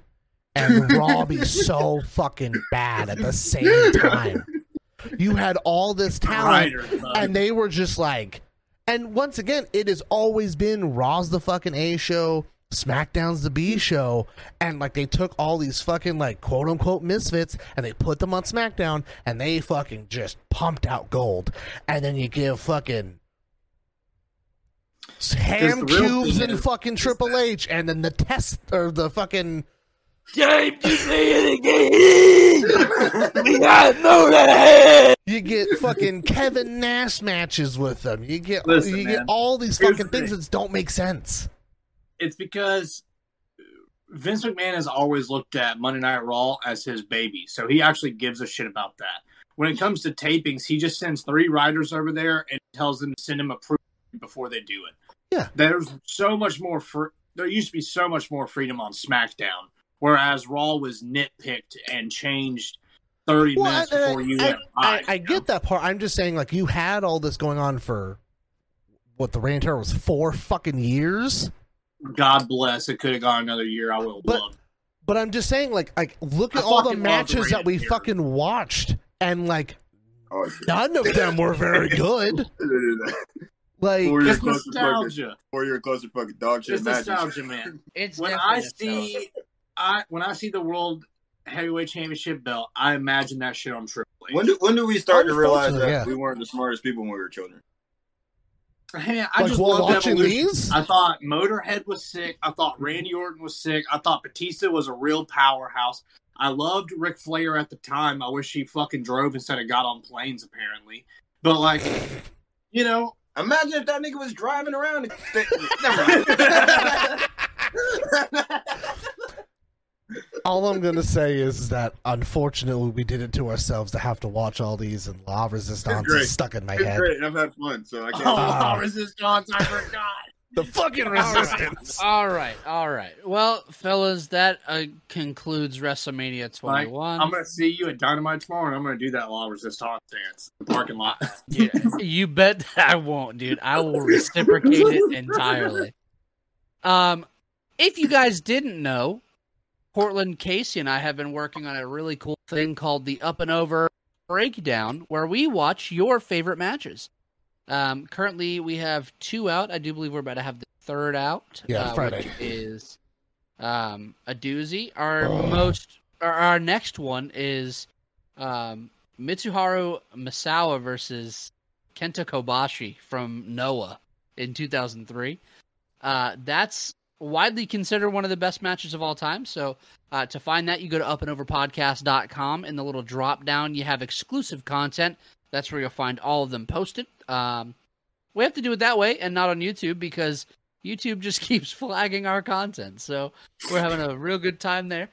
and *laughs* Raw be so fucking bad at the same time. You had all this talent, and they were just like, and once again, it has always been Raw's the fucking A show, SmackDown's the B show, and like they took all these fucking like quote unquote misfits and they put them on SmackDown and they fucking just pumped out gold, and then you give fucking ham cubes and fucking Triple H, and then the test or the fucking Time to say it again. *laughs* we got no that. You get fucking Kevin Nash matches with them. You get Listen, you get all these Here's fucking the things thing. that don't make sense. It's because Vince McMahon has always looked at Monday Night Raw as his baby, so he actually gives a shit about that. When it comes to tapings, he just sends three writers over there and tells them to send him a proof before they do it. Yeah. there's so much more. Fr- there used to be so much more freedom on SmackDown, whereas Raw was nitpicked and changed thirty Well, minutes I, before you I, went I, live. I you know? get that part. I'm just saying, like, you had all this going on for what the Reign Terror was four fucking years. God bless. It could have gone another year. I would have But- loved. But I'm just saying, like, like look I at all the fucking the matches that we Terror. fucking watched, and like Oh, none of them were very *laughs* good. Like, Four year It's close to fucking, nostalgia. four year close to fucking dog shit It's matches. nostalgia, man. *laughs* It's when definitely I nostalgia. see, I when I see the world heavyweight championship belt, I imagine that shit on Triple H. When do when do we start to realize that yeah. we weren't the smartest people when we were children? Hey, man, I like just while loved watching Evolution. these, I thought Motorhead was sick. I thought Randy Orton was sick. I thought Batista was a real powerhouse. I loved Ric Flair at the time. I wish he fucking drove instead of got on planes, apparently. But like, you know, Imagine if that nigga was driving around. and- *laughs* Never mind. *laughs* all I'm gonna say is that unfortunately we did it to ourselves to have to watch all these, and La Resistance is stuck in my it's head. great, I've had fun, so I can't. oh, Ah. resistance, I forgot. *laughs* The fucking resistance. All right, all right. Well, fellas, that uh, concludes WrestleMania 21. I'm gonna see you at Dynamite tomorrow, and I'm gonna do that La Resistance dance in the parking lot. Yeah, you bet *laughs* I won't, dude. I will reciprocate it entirely. Um, if you guys didn't know, Cortland Casey and I have been working on a really cool thing called the Up and Over Breakdown, where we watch your favorite matches. Um, currently, we have two out. I do believe we're about to have the third out. Yeah, uh, Friday. which is um, a doozy. Our Oh. most, our, our next one is um, Mitsuharu Misawa versus Kenta Kobashi from Noah in 2003. Uh, that's widely considered one of the best matches of all time. So uh, to find that, you go to upandoverpodcast.com. In the little drop down, you have exclusive content. That's where you'll find all of them posted. Um, we have to do it that way and not on YouTube because YouTube just *laughs* keeps flagging our content. So we're having a real good time there.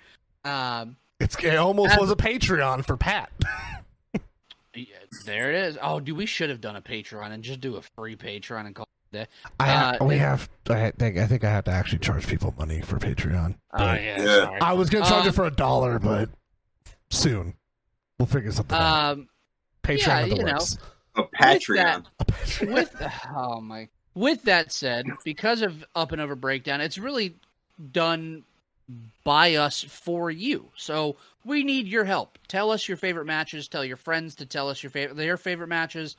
Um, It's it almost As- was a Patreon for Pat. *laughs* yeah, there it is. Oh, dude, we should have done a Patreon and just do a free Patreon and call it. I ha- Uh, we have. I think. I think I have to actually charge people money for Patreon. Oh, But yeah, Yeah. I was gonna charge Um, it for a dollar, but soon we'll figure something out. Um, Patreon yeah, in the you know. A Patreon. A Patreon. with oh my with that said because of up and over breakdown it's really done by us for you so we need your help tell us your favorite matches tell your friends to tell us your favorite their favorite matches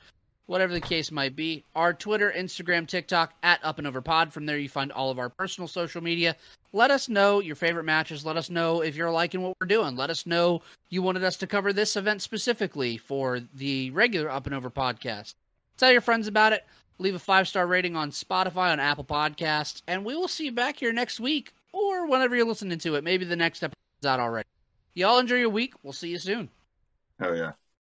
whatever the case might be. Our twitter instagram tiktok at up and over pod. From there you find all of our personal social media. Let us know your favorite matches. Let us know if you're liking what we're doing. Let us know you wanted us to cover this event specifically for the regular up and over podcast. Tell your friends about it. Leave a five star rating on spotify on apple podcasts and we will see you back here next week or whenever you're listening to it. Maybe the next episode's out already. Y'all enjoy your week. We'll see you soon. Hell yeah.